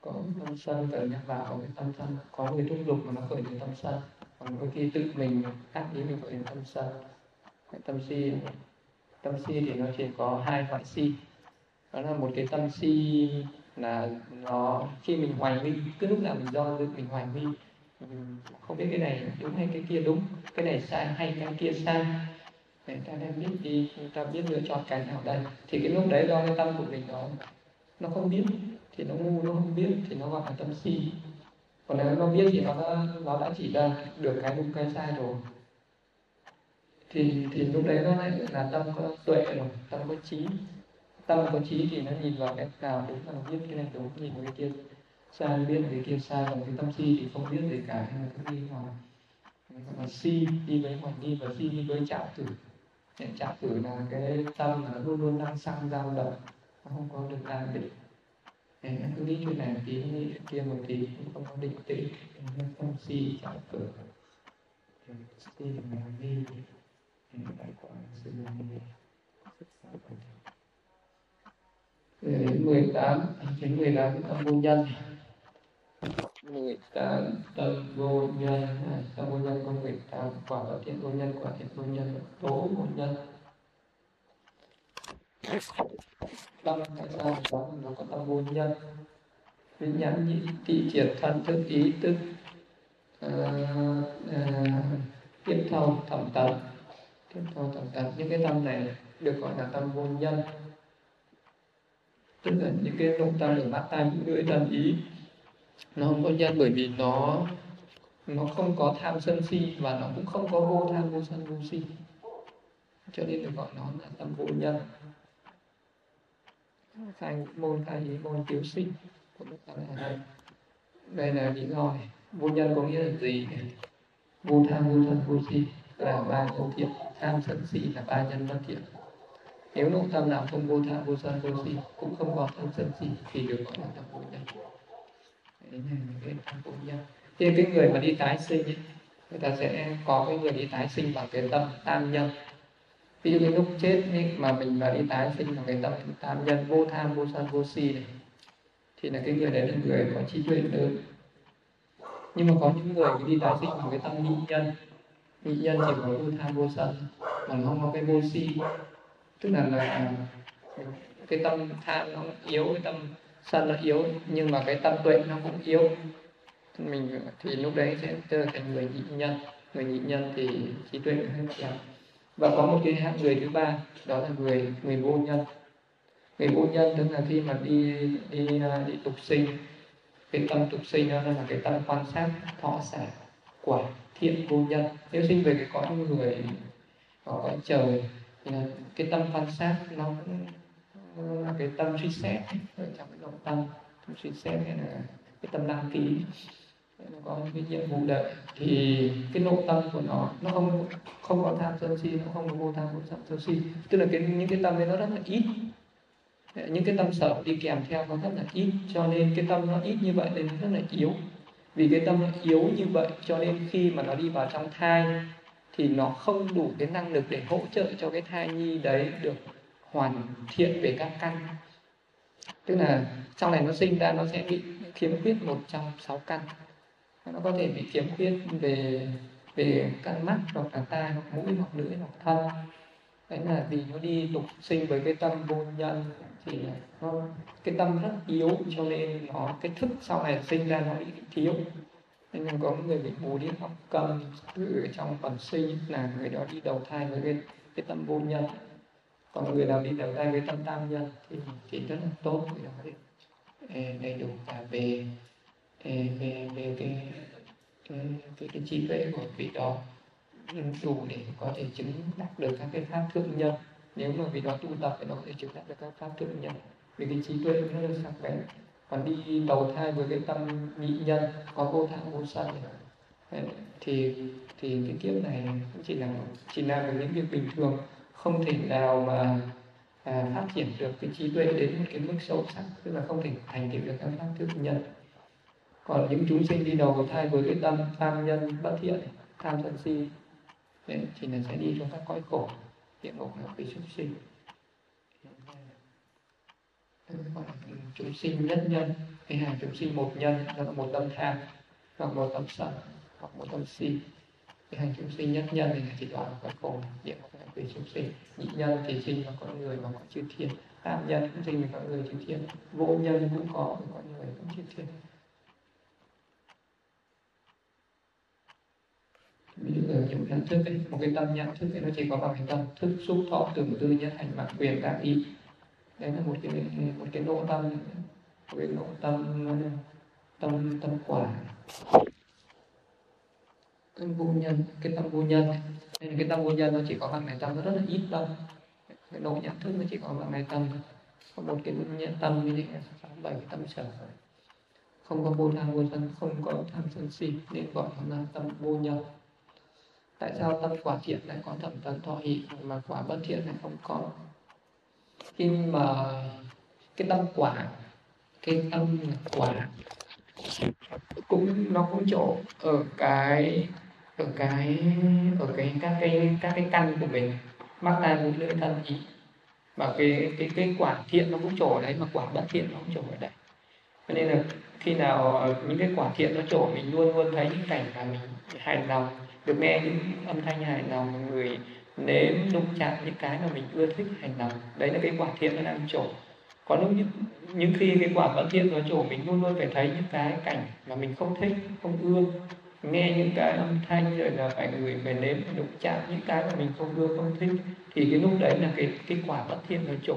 Có tâm sân tự nhắc vào cái tâm sân. Có người thúc dục mà nó khởi từ tâm sân. Còn đôi khi tự mình ác ý mình khởi từ tâm sân. Cái tâm si tâm si thì nó chỉ có hai loại si đó là một cái tâm si là nó khi mình hoài nghi cứ lúc nào mình do dự mình hoài nghi không biết cái này đúng hay cái kia đúng cái này sai hay cái kia sai để ta đem biết đi ta biết lựa chọn cái nào đây. Thì cái lúc đấy do cái tâm của mình nó nó không biết thì nó ngu nó không biết thì nó gọi là tâm si. Còn nếu nó biết thì nó đã, nó đã chỉ ra được cái đúng cái sai rồi. Thì thì lúc đấy nó lại là tâm có tuệ rồi tâm có trí tâm có trí thì nó nhìn vào cái nào đúng là nó biết cái này đúng nhìn vào cái kia. Sai biết cái kia, sai còn cái tâm si thì không biết gì cả nên là cứ đi vào mà si đi với hoài nghi và si đi với chạm tử. Hiện chạm tử là cái tâm mà nó luôn luôn đang sang dao động, nó không có được an định. Em cứ nghĩ chuyện này tí kia một tí, cũng không có định tĩnh. Tâm si chạm tử. Si là hoài thì đại quả sự đến 18 đến 18 tâm vô nhân 18 tâm vô nhân tâm vô nhân có 18 quả là thiện vô nhân quả thiện vô nhân tố vô nhân tâm tại sao đó nó có tâm vô nhân vì nhãn nhị tị triệt thân thức ý tức uh, uh, tiếp thâu thẩm tận tiếp theo thẩm tập những cái tâm này được gọi là tâm vô nhân tức là những cái động tâm ở mắt, tai mũi, lưỡi, tâm ý, nó không có nhân bởi vì nó nó không có tham sân si và nó cũng không có vô tham, vô sân, vô si. Cho nên được gọi nó là tâm vô nhân. Khai môn, khai ý môn chiếu sinh. Đây là lý do vô nhân có nghĩa là gì? Vô tham, vô sân, vô si. Là ba câu thiện. Tham sân si là ba nhân bất thiện nếu nội tâm nào không vô tham vô sân vô si cũng không có tham sân si thì được gọi là tam vô nhân. Đấy là cái tam vô nhân. Thì cái người mà đi tái sinh ấy, người ta sẽ có cái người đi tái sinh bằng cái tâm tam nhân. Ví dụ như lúc chết ấy, mà mình mà đi tái sinh bằng cái tâm tam nhân vô tham vô sân vô si này thì là cái người đấy là người có trí tuệ lớn. Nhưng mà có những người đi tái sinh bằng cái tâm nhị nhân nhị nhân chỉ có vô tham vô sân mà nó không có cái vô si tức là là à, cái tâm tham nó yếu, cái tâm sân nó yếu, nhưng mà cái tâm tuệ nó cũng yếu. Mình thì lúc đấy sẽ trở thành người nhị nhân. Người nhị nhân thì trí tuệ hơi kém. Và có một cái hạng người thứ ba, đó là người người vô nhân. Người vô nhân tức là khi mà đi đi à, đi tục sinh, cái tâm tục sinh đó là cái tâm quan sát, thọ xả quả thiện vô nhân. Nếu sinh về cái cõi người, có cõi trời thì là cái tâm quan sát nó cũng là ờ, cái tâm suy xét, ở trong cái lòng tâm tâm suy xét hay là cái tâm đăng ký nó có những cái nhiệm vụ đợi. Thì cái nội tâm của nó nó không không có tham sân si, nó không có vô tham vô sân si. Tức là cái, những cái tâm đấy nó rất là ít. Những cái tâm sở đi kèm theo nó rất là ít, cho nên cái tâm nó ít như vậy nên nó rất là yếu. Vì cái tâm nó yếu như vậy cho nên khi mà nó đi vào trong thai thì nó không đủ cái năng lực để hỗ trợ cho cái thai nhi đấy được hoàn thiện về các căn. Tức là sau này nó sinh ra nó sẽ bị khiếm khuyết một trong sáu căn. Nó có thể bị khiếm khuyết về về căn mắt hoặc là tai hoặc mũi hoặc lưỡi hoặc thân đấy là vì nó đi tục sinh với cái tâm vô nhân, thì nó, cái tâm rất yếu cho nên nó, cái thức sau này sinh ra nó bị thiếu nên có người bị bù điếc hoặc cầm ở trong phần sinh là người đó đi đầu thai với cái, cái tâm vô nhân. Còn người nào đi đầu thai với tâm tam nhân thì thì rất là tốt người đó thì ờ, đầy đủ cả về ờ, về về cái cái, cái, cái trí tuệ của vị đó. Ừ, đủ để có thể chứng đắc được các cái pháp thượng nhân. Nếu mà vị đó tu tập thì nó có thể chứng đắc được các pháp thượng nhân. Vì cái trí tuệ nó rất sắc bén còn đi đầu thai với cái tâm nhị nhân có vô tham vô sân thì thì cái kiếp này cũng chỉ là chỉ làm được những việc bình thường không thể nào mà à, phát triển được cái trí tuệ đến một cái mức sâu sắc tức là không thể thành tựu được các pháp thức nhân còn những chúng sinh đi đầu thai với cái tâm tham nhân bất thiện tham sân si thì là sẽ đi trong các cõi khổ địa ngục là vị chúng sinh chúng sinh nhất nhân hay hàng chúng sinh một nhân đó là một tâm tham hoặc một tâm sân hoặc một tâm si. Cái hành chúng sinh nhất nhân thì chỉ đoạn các cùng địa ngục là vị chúng sinh. Nhị nhân thì sinh vào con người mà mọi chư thiên. Tam nhân cũng sinh vào con người chư thiên. Vô nhân cũng có con người cũng chư thiên. Ví dụ như một nhận thức ấy, một cái tâm nhận thức ấy, nó chỉ có bằng cái tâm thức xúc thọ tưởng tư nhất hành mạng quyền các ý đấy là một cái một cái độ tâm, một cái nội tâm tâm tâm quả. Tâm vô nhân, cái tâm vô nhân. Nên cái tâm vô nhân nó chỉ có bằng này tâm, nó rất là ít tâm. Cái độ nhận thức nó chỉ có bằng này tâm có một cái nhận tâm như thế sáu bảy tâm sở không có vô tham vô sân không có tham sân si, nên gọi là tâm vô nhân. Tại sao tâm quả thiện lại có thẩm tấn thọ hỷ, mà quả bất thiện lại không có? Khi mà cái tâm quả cái tâm quả cũng nó cũng chỗ ở cái ở cái ở cái các cái các cái căn của mình. Mắc na mũi lưỡi thân ý. Và cái cái cái quả thiện nó cũng trổ ở đấy mà quả bất thiện nó cũng trổ ở đấy, cho nên là khi nào ờ, những cái quả thiện nó trổ mình luôn luôn thấy những cảnh mà mình hài lòng được nghe những âm thanh hài lòng người nếm đụng chạm những cái mà mình ưa thích hành động đấy là cái quả thiện nó đang trổ. Có lúc những, những khi cái quả bất thiện nó trổ mình luôn luôn phải thấy những cái cảnh mà mình không thích không ưa. Nghe những cái âm thanh rồi là phải người phải nếm phải đụng chạm những cái mà mình không ưa không thích. Thì cái lúc đấy là cái cái quả bất thiện nó trổ.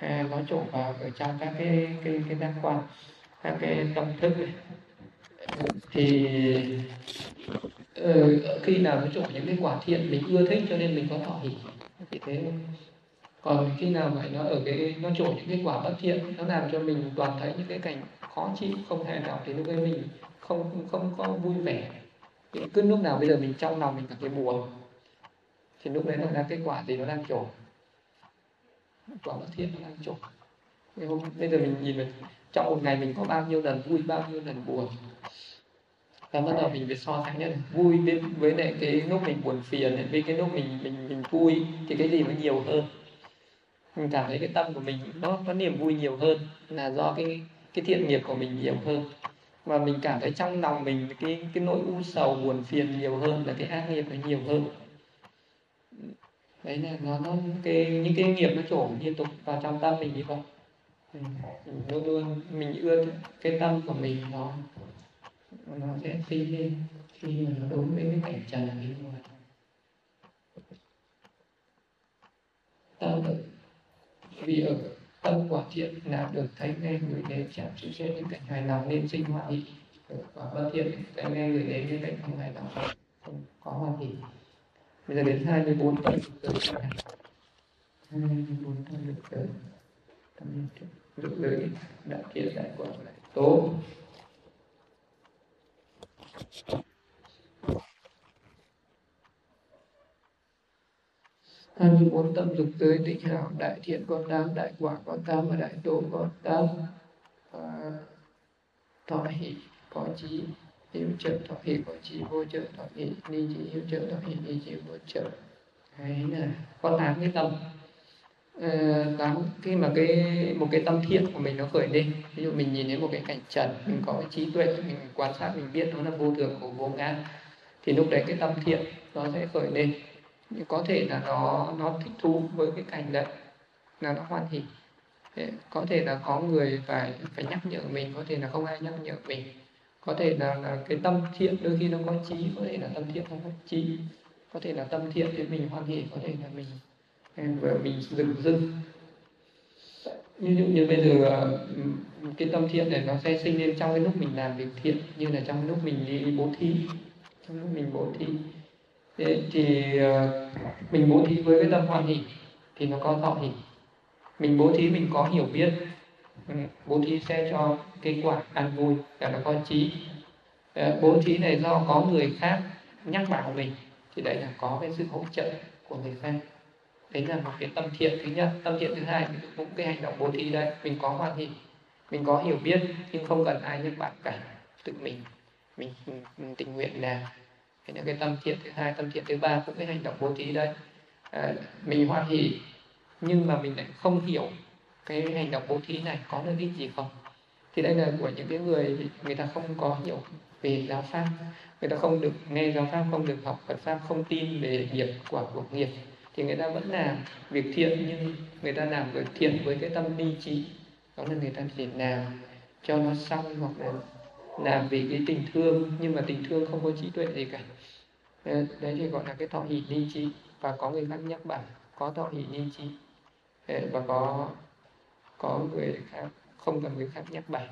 À, nó trổ vào ở trong các cái cái cái giác quan các cái tâm thức này thì uh, khi nào nó trổ những cái quả thiện mình ưa thích cho nên mình có thọ hỉ chỉ thế còn khi nào mà nó ở cái nó trổ những cái quả bất thiện nó làm cho mình toàn thấy những cái cảnh khó chịu không hài lòng thì lúc ấy mình không không có vui vẻ. Thì cứ lúc nào bây giờ mình trong lòng mình cảm thấy buồn thì lúc đấy nó là cái quả gì nó đang trổ. Quả bất thiện nó đang trổ. Bây giờ mình nhìn mình trong một ngày mình có bao nhiêu lần vui bao nhiêu lần buồn? Và bắt đầu mình phải so sánh nhất vui với, với lại cái lúc mình buồn phiền với cái lúc mình mình mình vui thì cái gì nó nhiều hơn? Mình cảm thấy cái tâm của mình nó có niềm vui nhiều hơn là do cái cái thiện nghiệp của mình nhiều hơn. Và mình cảm thấy trong lòng mình cái cái nỗi u sầu buồn phiền nhiều hơn là cái ác nghiệp nó nhiều hơn. Đấy là nó nó cái những cái nghiệp nó trổ liên tục vào trong tâm mình như vậy luôn luôn mình ưa cái tâm của mình nó nó sẽ sinh lên khi mà nó đối với cái cảnh trần bên ngoài tâm vì ở tâm quả thiện là được thấy nghe người đến chạm chịu xét những cảnh hài lòng nên sinh hoạt hỷ quả bất thiện, thấy nghe người đến những cảnh không hài lòng, không có hoàn hỷ bây giờ đến 24 tâm tới. Hai mươi bốn tâm lực tới. Tâm lúc đấy đã kia đại quả lại tốt. Hai mươi bốn tâm dục tới tịnh hảo đại thiện con tám đại quả con tám và đại độ con tám và thọ hỷ có trí hữu trợ thọ hỷ có trí, vô trợ thọ hỷ, ni trí hữu trợ thọ hỷ, ni trí, vô trợ. Đấy là con tám cái tâm. Ờ, đáng khi mà cái một cái tâm thiện của mình nó khởi lên ví dụ mình nhìn thấy một cái cảnh trần mình có cái trí tuệ mình quan sát mình biết nó là vô thường của vô ngã thì lúc đấy cái tâm thiện nó sẽ khởi lên. Có thể là nó nó thích thú với cái cảnh đấy là nó hoan hỉ. Có thể là có người phải phải nhắc nhở mình có thể là không ai nhắc nhở mình. Có thể là, là cái tâm thiện đôi khi nó có trí có thể là tâm thiện không có trí. Có thể là tâm thiện thì mình hoan hỉ có thể là mình và mình dừng dưng như dụ như bây giờ ờ, cái tâm thiện này nó sẽ sinh lên trong cái lúc mình làm việc thiện, như là trong lúc mình đi bố thí. Trong lúc mình bố thí. Thế thì ờ, mình bố thí với cái tâm hoan hỷ thì nó có thọ hỷ. Mình bố thí mình có hiểu biết ừ, bố thí sẽ cho kết quả an vui và nó có trí. Ờ, bố thí này do có người khác nhắc bảo mình, thì đấy là có cái sự hỗ trợ của người khác đấy là một cái tâm thiện thứ nhất. Tâm thiện thứ hai thì cũng cái hành động bố thí đây. Mình có hoan hỷ mình có hiểu biết nhưng không cần ai nhắc bạn cả. Tự mình mình, mình tình nguyện làm. Thế là cái tâm thiện thứ hai. Tâm thiện thứ ba cũng cái hành động bố thí đây. À, mình hoan hỷ nhưng mà mình lại không hiểu cái hành động bố thí này có lợi ích gì không. Thì đây là của những cái người người ta không có hiểu về giáo pháp. Người ta không được nghe giáo pháp không được học Phật pháp không tin về nghiệp quả của nghiệp thì người ta vẫn làm việc thiện nhưng người ta làm việc thiện với cái tâm ni trí. Đó là người ta chỉ làm cho nó xong hoặc là làm vì cái tình thương, nhưng mà tình thương không có trí tuệ gì cả. Đấy thì gọi là cái thọ hỷ ni trí. Và có người khác nhắc bảo có thọ hỷ ni trí. Và có có người khác, không cần người khác nhắc bảo.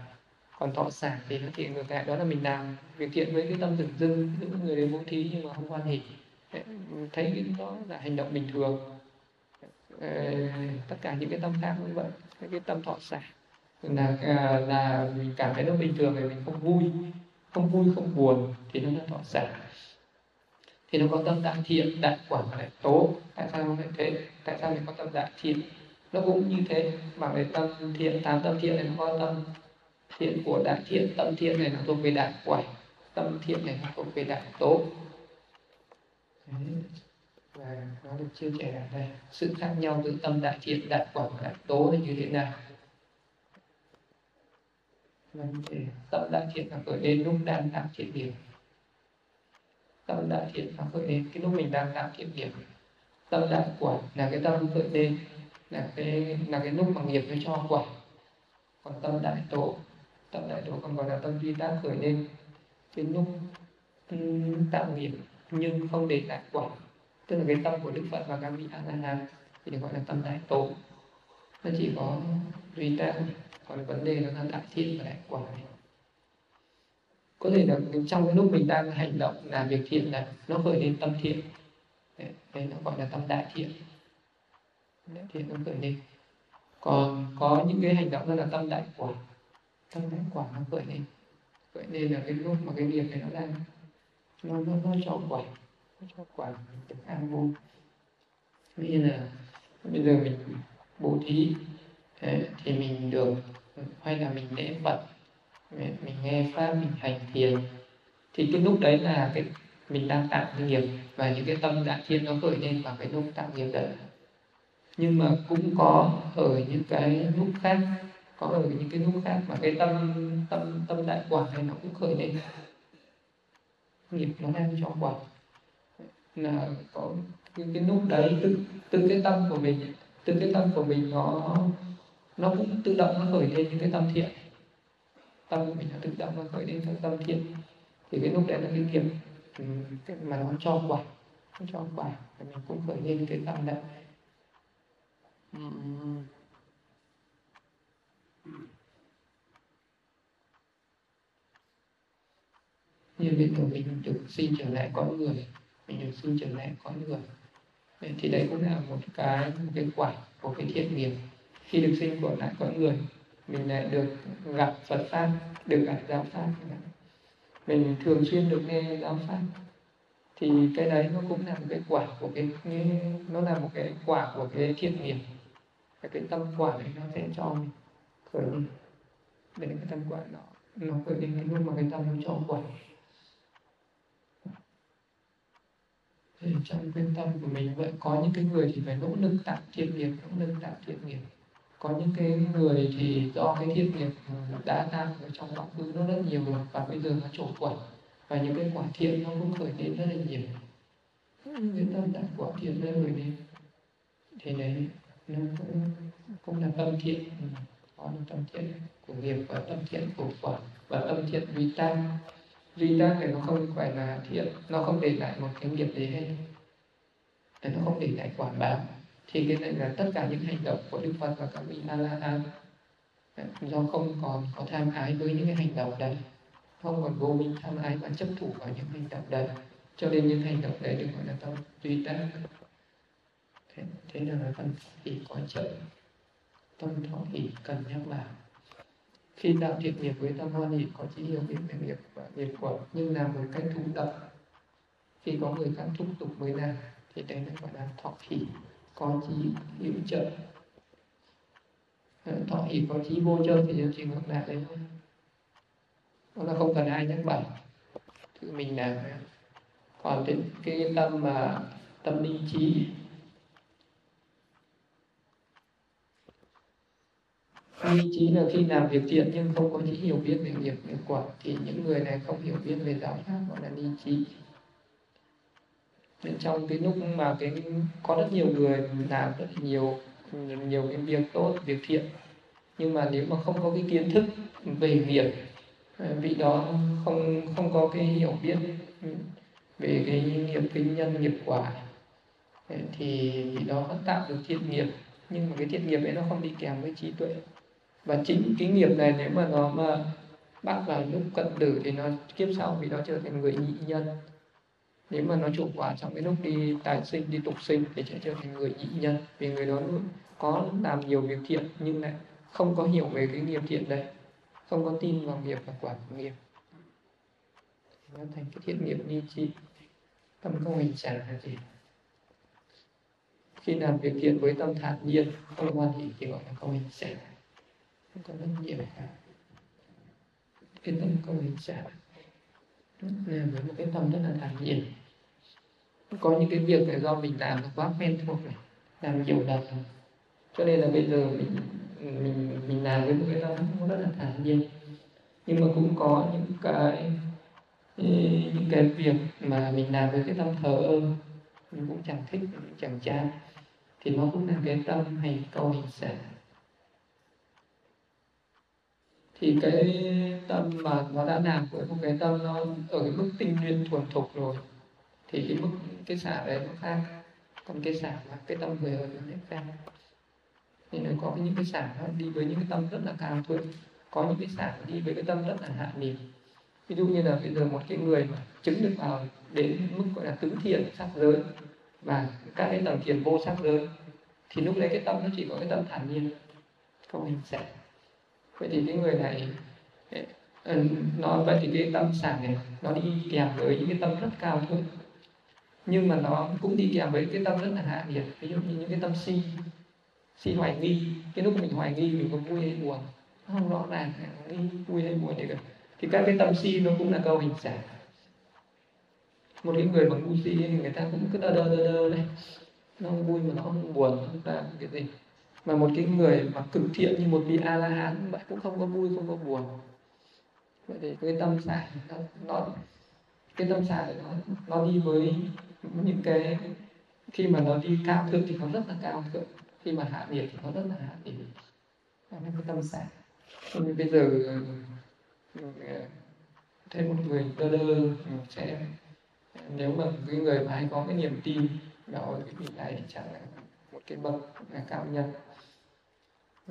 Còn thọ sản thì nó thì ngược lại, đó là mình làm việc thiện với cái tâm dừng dưng, những người đến bố thí nhưng mà không quan hệ thấy cái đó là hành động bình thường. Ờ, tất cả những cái tâm khác như vậy cái, cái tâm thọ xả. Là à, là mình cảm thấy nó bình thường thì mình không vui. Không vui không buồn thì nó là thọ xả. Thì nó có tâm đại thiện đại quả và đại tố tại sao nó lại thế? Tại sao mình có tâm đại thiện? Nó cũng như thế bằng cái tâm thiện tám tâm thiện này nó có tâm thiện của đại thiện tâm thiện này nó thuộc về đại quả tâm thiện này nó thuộc về đại tố và nó được chia sẻ ở đây. Sự khác nhau giữa tâm đại thiện, đại quả và đại tố là như thế nào? Vâng, Vấn đề tâm đại thiện là khởi lên lúc đang làm thiện điểm. Tâm đại thiện là khởi lên cái lúc mình đang làm thiện điểm. Tâm đại quả là cái tâm khởi lên, là cái là cái lúc mà nghiệp nó cho quả. Còn tâm đại tố, tâm đại tố còn gọi là tâm duy tác khởi lên. Cái lúc ừ, tạo nghiệp nhưng không để lại quả. Tức là cái tâm của đức phật và các vị a la hán thì gọi là tâm đại tổ nó chỉ có duy ta còn vấn đề nó là đại thiện và đại quả. Này có thể là trong cái lúc mình đang hành động làm việc thiện là nó khởi lên tâm thiện. Đấy, nó gọi là tâm đại thiện. Đại thiện nó khởi lên. Còn có những cái hành động đó là tâm đại quả. Tâm đại quả nó khởi lên. Khởi lên là cái lúc mà cái việc này nó đang nó nó, nó cho quả nó cho quả được an vui như là bây giờ mình bố thí thì mình được hay là mình lễ bật mình nghe pháp mình hành thiền. Thì cái lúc đấy là cái mình đang tạo nghiệp và những cái tâm đại thiên nó khởi lên vào cái lúc tạo nghiệp đấy. Nhưng mà cũng có ở những cái lúc khác có ở những cái lúc khác mà cái tâm tâm tâm đại quả này nó cũng khởi lên nghiệp nó đang cho quả là có cái, cái lúc đấy từ từ cái tâm của mình từ cái tâm của mình nó nó cũng tự động nó khởi lên những cái tâm thiện. Tâm của mình nó tự động nó khởi lên các tâm thiện. Thì cái lúc đấy là cái nghiệp ừ, mà nó cho quả nó cho quả thì mình cũng khởi lên cái tâm đấy như viên của mình được sinh trở lại con người mình được sinh trở lại con người. Thì đấy cũng là một cái một cái quả của cái thiện nghiệp. Khi được sinh trở lại con người mình lại được gặp Phật pháp được gặp giáo pháp. Mình thường xuyên được nghe giáo pháp. Thì cái đấy nó cũng là một cái quả của cái nó là một cái quả của cái thiện nghiệp. Cái, cái tâm quả đấy nó sẽ cho mình. Khởi để cái tâm quả nó nó khởi lên cái lúc mà cái tâm nó cho quả. Thì trong cái tâm của mình vậy có những cái người thì phải nỗ lực tạo thiện nghiệp nỗ lực tạo thiện nghiệp. Có những cái người thì do cái thiện nghiệp đã tạo ở trong quá khứ nó rất nhiều rồi và bây giờ nó trổ quả. Và những cái quả thiện nó cũng khởi lên rất là nhiều. Cái tâm đã quả thiện nó khởi lên thì đấy nó cũng cũng là tâm thiện. Có là tâm thiện của nghiệp và tâm thiện của quả và tâm thiện duy tăng duy tăng thì nó không phải là thiện nó không để lại một cái nghiệp gì hết. Nó không để lại quả báo thì cái này là tất cả những hành động của đức phật và các vị a la hán do không còn có tham ái với những cái hành động đấy. Không còn vô minh tham ái và chấp thủ vào những hành động đấy. Cho nên những hành động đấy được gọi là tâm duy tác. Thế, thế là văn thì có trợ. Tâm thọ hỷ cần nhắc bảo khi tạo thiện nghiệp với tâm hoan hỷ có trí hiểu biết về nghiệp và nghiệp quả nhưng làm một cách thụ động khi có người khác thúc tục mới làm thì đấy là gọi là thọ hỷ có trí hữu trợ. Ờ, thọ hỷ có trí vô trợ thì chỉ ngược lại đấy đó là không cần ai nhắc bảo tự mình làm. Còn đến cái tâm mà tâm linh trí ni trí là khi làm việc thiện nhưng không có chỉ hiểu biết về nghiệp nghiệp quả, thì những người này không hiểu biết về giáo pháp gọi là ni trí. Nên trong cái lúc mà cái, có rất nhiều người làm rất nhiều nhiều cái việc tốt, việc thiện, nhưng mà nếu mà không có cái kiến thức về nghiệp ờ, vị đó không không có cái hiểu biết về cái nghiệp kinh nhân, nghiệp quả, thì vị đó vẫn tạo được thiện nghiệp. Nhưng mà cái thiện nghiệp ấy nó không đi kèm với trí tuệ và chính cái nghiệp này nếu mà nó mà bắt vào lúc cận tử thì nó kiếp sau vì nó trở thành người nhị nhân. Nếu mà nó chủ quả trong cái lúc đi tài sinh, đi tục sinh thì sẽ trở thành người nhị nhân. Vì người đó có làm nhiều việc thiện nhưng lại không có hiểu về cái nghiệp thiện đây. Không có tin vào nghiệp và quả của nghiệp. Nó thành cái thiện nghiệp ni chi. Tâm không hình trả là gì? Khi làm việc thiện với tâm thản nhiên, không quan hệ thì gọi là không hình trả có rất nhiều cả cái tâm cầu hình trả với một cái tâm rất là thản nhiên có những cái việc này do mình làm nó quá quen thuộc này, làm nhiều lần cho nên là bây giờ mình mình mình làm với một cái tâm cũng rất là thản nhiên nhưng mà cũng có những cái ừ, những cái việc mà mình làm với cái tâm thờ ơ, mình cũng chẳng thích, mình chẳng chán, thì nó cũng là cái tâm hành câu hình sản thì cái tâm mà nó đã làm với một cái tâm nó ở cái mức tinh nguyên thuần thục rồi, thì cái mức, cái xả đấy nó khác. Còn cái xả mà cái tâm người ở nó khác. Thì nó có những cái xả nó đi với những cái tâm rất là cao thượng có những cái xả đi với cái tâm rất là hạ niệm ví dụ như là bây giờ một cái người mà chứng được vào đến mức gọi là tứ thiện sắc giới và các cái tầng thiền vô sắc giới, thì lúc đấy cái tâm nó chỉ có cái tâm thản nhiên. Không hình sẽ vậy thì cái người này ừ, nó, vậy thì cái tâm sản này, nó đi kèm với những cái tâm rất cao thôi. Nhưng mà nó cũng đi kèm với cái tâm rất là hạ nhiệt, ví dụ như những cái tâm si si hoài nghi. Cái lúc mình hoài nghi mình có vui hay buồn, nó không rõ ràng nghi vui hay buồn gì cả. Thì các cái tâm si nó cũng là câu hình giả một cái người mà ngu si thì người ta cũng cứ đơ đơ đơ đơ này nó không vui mà nó không buồn, nó không làm cái gì mà một cái người mà cực thiện như một vị a la hán vậy cũng không có vui không có buồn. Vậy thì cái tâm xả nó, nó cái tâm xả nó nó đi với những cái khi mà nó đi cao thượng thì nó rất là cao thượng khi mà hạ nhiệt thì nó rất là hạ nhiệt nó cái tâm xả nhưng bây giờ ờ, thêm một người đơ đơ ờ, sẽ nếu mà cái người mà hay có cái niềm tin vào cái vị này thì chẳng là một cái bậc ờ, cao nhân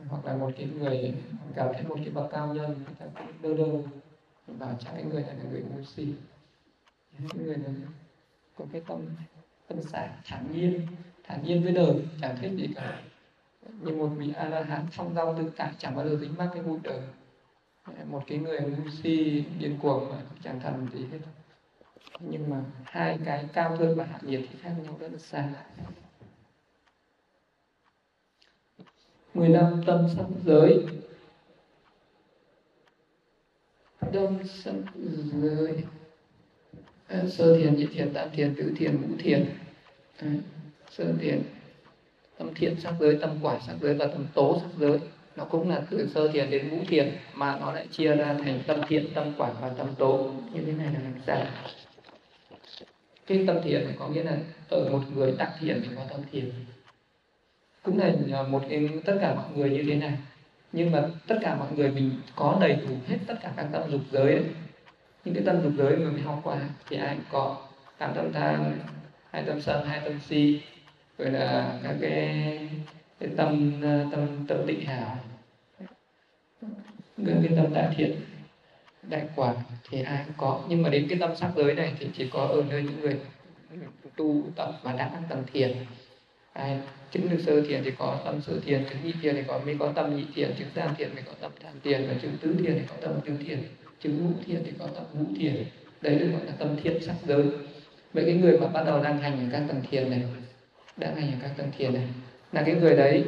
hoặc là một cái người gặp thấy một cái bậc cao nhân, người ta cũng đơ đơ. Và chắc cái người này là người ngu si. Cái người này có cái tâm tâm xả thản nhiên thản nhiên với đời chẳng thích gì cả. Như một vị a la hán phong dao tự tại chẳng bao giờ dính mắc cái bụi đời. Một cái người ngu si, điên cuồng mà chẳng thần gì hết. Nhưng mà hai cái cao hơn và hạ nhiệt thì khác nhau rất là xa. Mười năm tâm sắc giới. Tâm sắc giới. À, sơ thiền nhị thiền tam thiền tứ thiền ngũ thiền. À, sơ thiền. Tâm thiện sắc giới tâm quả sắc giới và tâm tố sắc giới. Nó cũng là từ sơ thiền đến ngũ thiền mà nó lại chia ra thành tâm thiện tâm quả và tâm tố. Như thế này là làm sao? Cái tâm thiện có nghĩa là ở một người tác thiền thì có tâm thiện cũng là à, một cái tất cả mọi người như thế này. Nhưng mà tất cả mọi người mình có đầy đủ hết tất cả các tâm dục giới ấy. những cái tâm dục giới mà mình học qua thì ai cũng có. Tám tâm tham hai tâm sân hai tâm si rồi là các cái, cái tâm à, tâm tâm tịnh hảo. Cái, cái tâm đại thiện đại quả thì ai cũng có. Nhưng mà đến cái tâm sắc giới này thì chỉ có ở nơi những người tu tập và đã tầng thiền ai chứng được sơ thiền thì có tâm sơ thiền chứng nhị thiền thì có mới có tâm nhị thiền chứng tam thiền mới có tâm tam thiền và chứng tứ thiền thì có tâm tứ thiền chứng ngũ thiền thì có tâm ngũ thiền đấy được gọi là tâm thiện sắc giới. Vậy cái người mà bắt đầu đang hành ở các tầng thiền này, đang hành ở các tầng thiền này, là cái người đấy,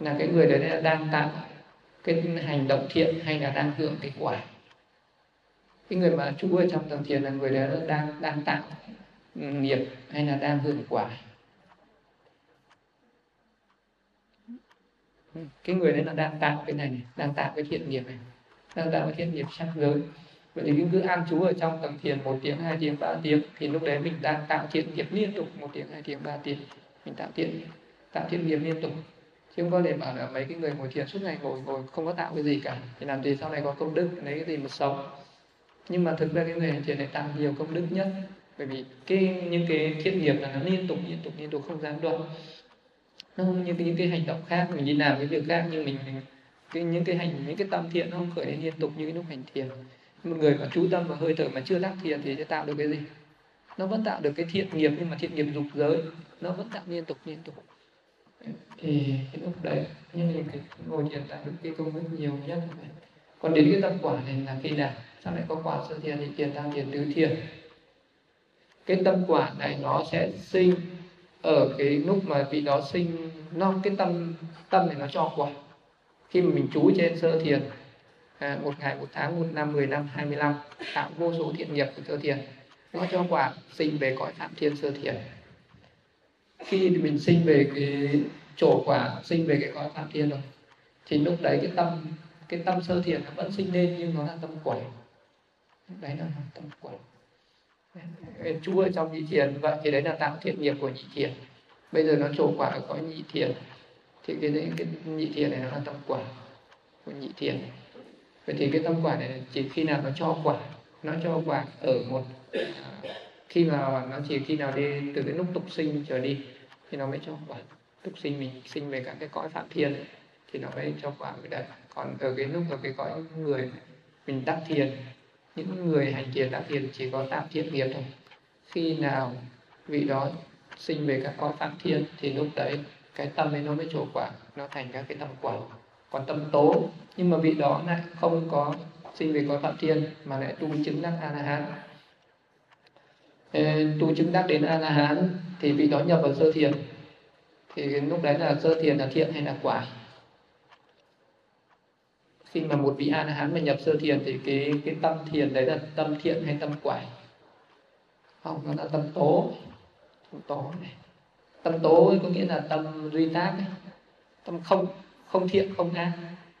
là cái người đấy đang tạo cái hành động thiện hay là đang hưởng cái quả. Cái người mà trú ở trong tầng thiền là người đấy đang đang tạo nghiệp hay là đang hưởng quả ừ, Ừ, cái người đấy là đang tạo cái này, này đang tạo cái thiện nghiệp này đang tạo cái thiện nghiệp sắc giới. Vậy thì cứ an trú ở trong tầng thiền một tiếng hai tiếng ba tiếng thì lúc đấy mình đang tạo thiện nghiệp liên tục một tiếng hai tiếng ba tiếng mình tạo thiện tạo thiện nghiệp liên tục. Chứ không có để bảo là mấy cái người ngồi thiền suốt ngày ngồi ngồi không có tạo cái gì cả. Thì làm gì sau này có công đức lấy cái gì mà sống. Nhưng mà thực ra cái người thiền này tạo nhiều công đức nhất. Bởi vì cái những cái thiện nghiệp là nó liên tục liên tục liên tục không gián đoạn nó không như những cái hành động khác mình đi làm cái việc khác nhưng mình, mình cái những cái hành những cái tâm thiện nó không khởi lên liên tục như cái lúc hành thiền. Một người mà chú tâm và hơi thở mà chưa đắc thiền thì sẽ tạo được cái gì? Nó vẫn tạo được cái thiện nghiệp nhưng mà thiện nghiệp dục giới nó vẫn tạo liên tục liên tục. Thì cái lúc đấy nhưng mình ngồi thiền tạo được cái công đức nhiều nhất còn đến cái tâm quả này là khi nào? Sao lại có quả sơ thiền thì thiền tam thiền tứ thiền? Cái tâm quả này nó sẽ sinh ở cái lúc mà vị đó sinh nó cái tâm tâm này nó cho quả. Khi mà mình chú trên sơ thiền à, một ngày một tháng một năm mười năm hai mươi năm tạo vô số thiện nghiệp của sơ thiền. Nó cho quả sinh về cõi phạm thiên sơ thiền. Khi mình sinh về cái chỗ quả sinh về cái cõi phạm thiên rồi thì lúc đấy cái tâm cái tâm sơ thiền nó vẫn sinh lên nhưng nó là tâm quả đấy là tâm quẩn chua trong nhị thiền vậy thì đấy là tạo thiện nghiệp của nhị thiền. Bây giờ nó trổ quả ở cõi nhị thiền. Thì cái, cái, cái nhị thiền này nó là tâm quả của nhị thiền vậy thì cái tâm quả này chỉ khi nào nó cho quả nó cho quả ở một. À, khi mà nó chỉ khi nào đi từ cái lúc tục sinh trở đi thì nó mới cho quả tục sinh mình sinh về các cái cõi phạm thiên. Ấy, thì nó mới cho quả cái đấy còn ở cái lúc ở cái cõi người mình đắc thiền những người hành thiền đã thiền chỉ có tạm thiện nghiệp thôi. Khi nào vị đó sinh về các cõi phạm thiên thì lúc đấy cái tâm ấy nó mới trổ quả, nó thành các cái tâm quả, còn tâm tố. Nhưng mà vị đó lại không có sinh về cõi phạm thiên mà lại tu chứng đắc a la hán ờ, tu chứng đắc đến a la hán thì vị đó nhập vào sơ thiền. Thì lúc đấy là sơ thiền là thiện hay là quả? Khi mà một vị a la hán mà nhập sơ thiền thì cái cái tâm thiền đấy là tâm thiện hay tâm quả không, nó là tâm tố. Tâm tố này. Tâm tố có nghĩa là tâm duy tác ấy. tâm không không thiện, không ác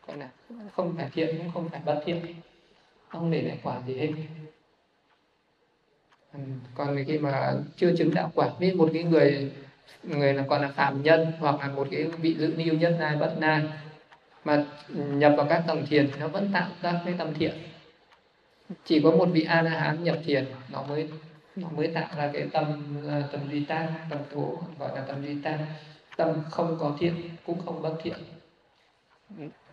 gọi là không phải thiện cũng không phải bất thiện. Không để lại quả gì hết. Ừ, còn khi mà chưa chứng đạo quả, biết một cái người người là còn là phạm nhân hoặc là một cái vị dự niu nhất nai bất nai mà nhập vào các tầng thiền thì nó vẫn tạo ra cái tâm thiện. Chỉ có một vị a la hán nhập thiền, nó mới nó mới tạo ra cái tâm à, tâm duy tan tâm thủ gọi là tâm duy tan tâm không có thiện, cũng không bất thiện.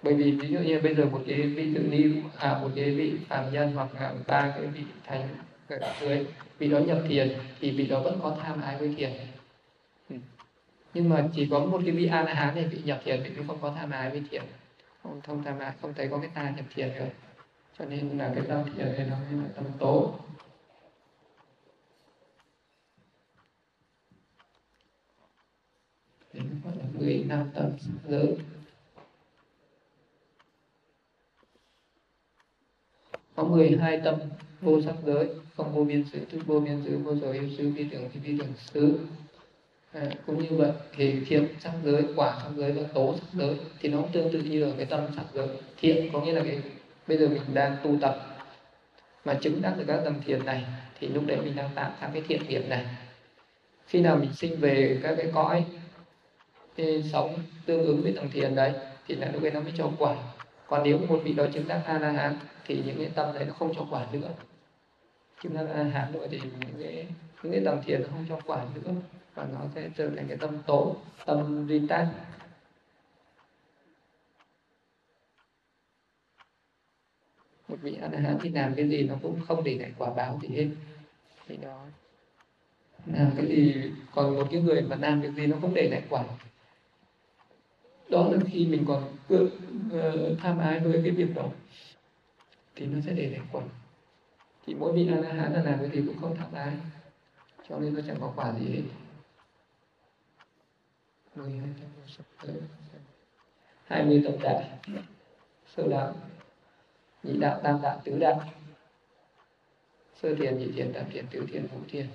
Bởi vì ví dụ như bây giờ một cái vị tự ni à một cái vị phạm nhân hoặc là ba cái vị thánh ở dưới, vị đó nhập thiền thì vị đó vẫn có tham ái với thiền. Nhưng mà chỉ có một cái vị a la hán này vị nhập thiền vị không có tham ái với thiền không thông tham ái không thấy có cái ta nhập thiền rồi cho nên là cái tâm thiền này nó mới là tâm tố. Thì nó gọi là mười năm tâm giới có 12 tâm vô sắc giới không vô biên xứ tức vô biên xứ vô sở yêu xứ vi tưởng thì vi tưởng xứ à, cũng như vậy thì thiện sắc giới quả sắc giới và tố sắc giới thì nó cũng tương tự như là cái tâm sắc giới. Thiện có nghĩa là cái bây giờ mình đang tu tập mà chứng đắc được các tầng thiền này thì lúc đấy mình đang tạo ra cái thiện nghiệp này. Khi nào mình sinh về các cái cõi cái sống tương ứng với tầng thiền đấy thì là lúc đấy nó mới cho quả. Còn nếu một vị đó chứng đắc a la hán thì những cái tâm đấy nó không cho quả nữa chúng ta a nội thì những cái những cái đồng thiền nó không cho quả nữa và nó sẽ trở thành cái tâm tố tâm duy tan. Một vị a la hán thì làm cái gì nó cũng không để lại quả báo gì hết. Thì đó. Làm cái gì còn một cái người mà làm việc gì nó không để lại quả. Đó là khi mình còn cứ uh, tham ái với cái việc đó thì nó sẽ để lại quả thì mỗi vị a la hán là làm cái gì cũng không tham ái cho nên nó chẳng có quả gì hết. Hai mươi tổng đạo sơ đạo. Nhị đạo, tam đạo, tứ đạo. Sơ thiền, nhị thiền, tam thiền, tứ thiền, ngũ thiền.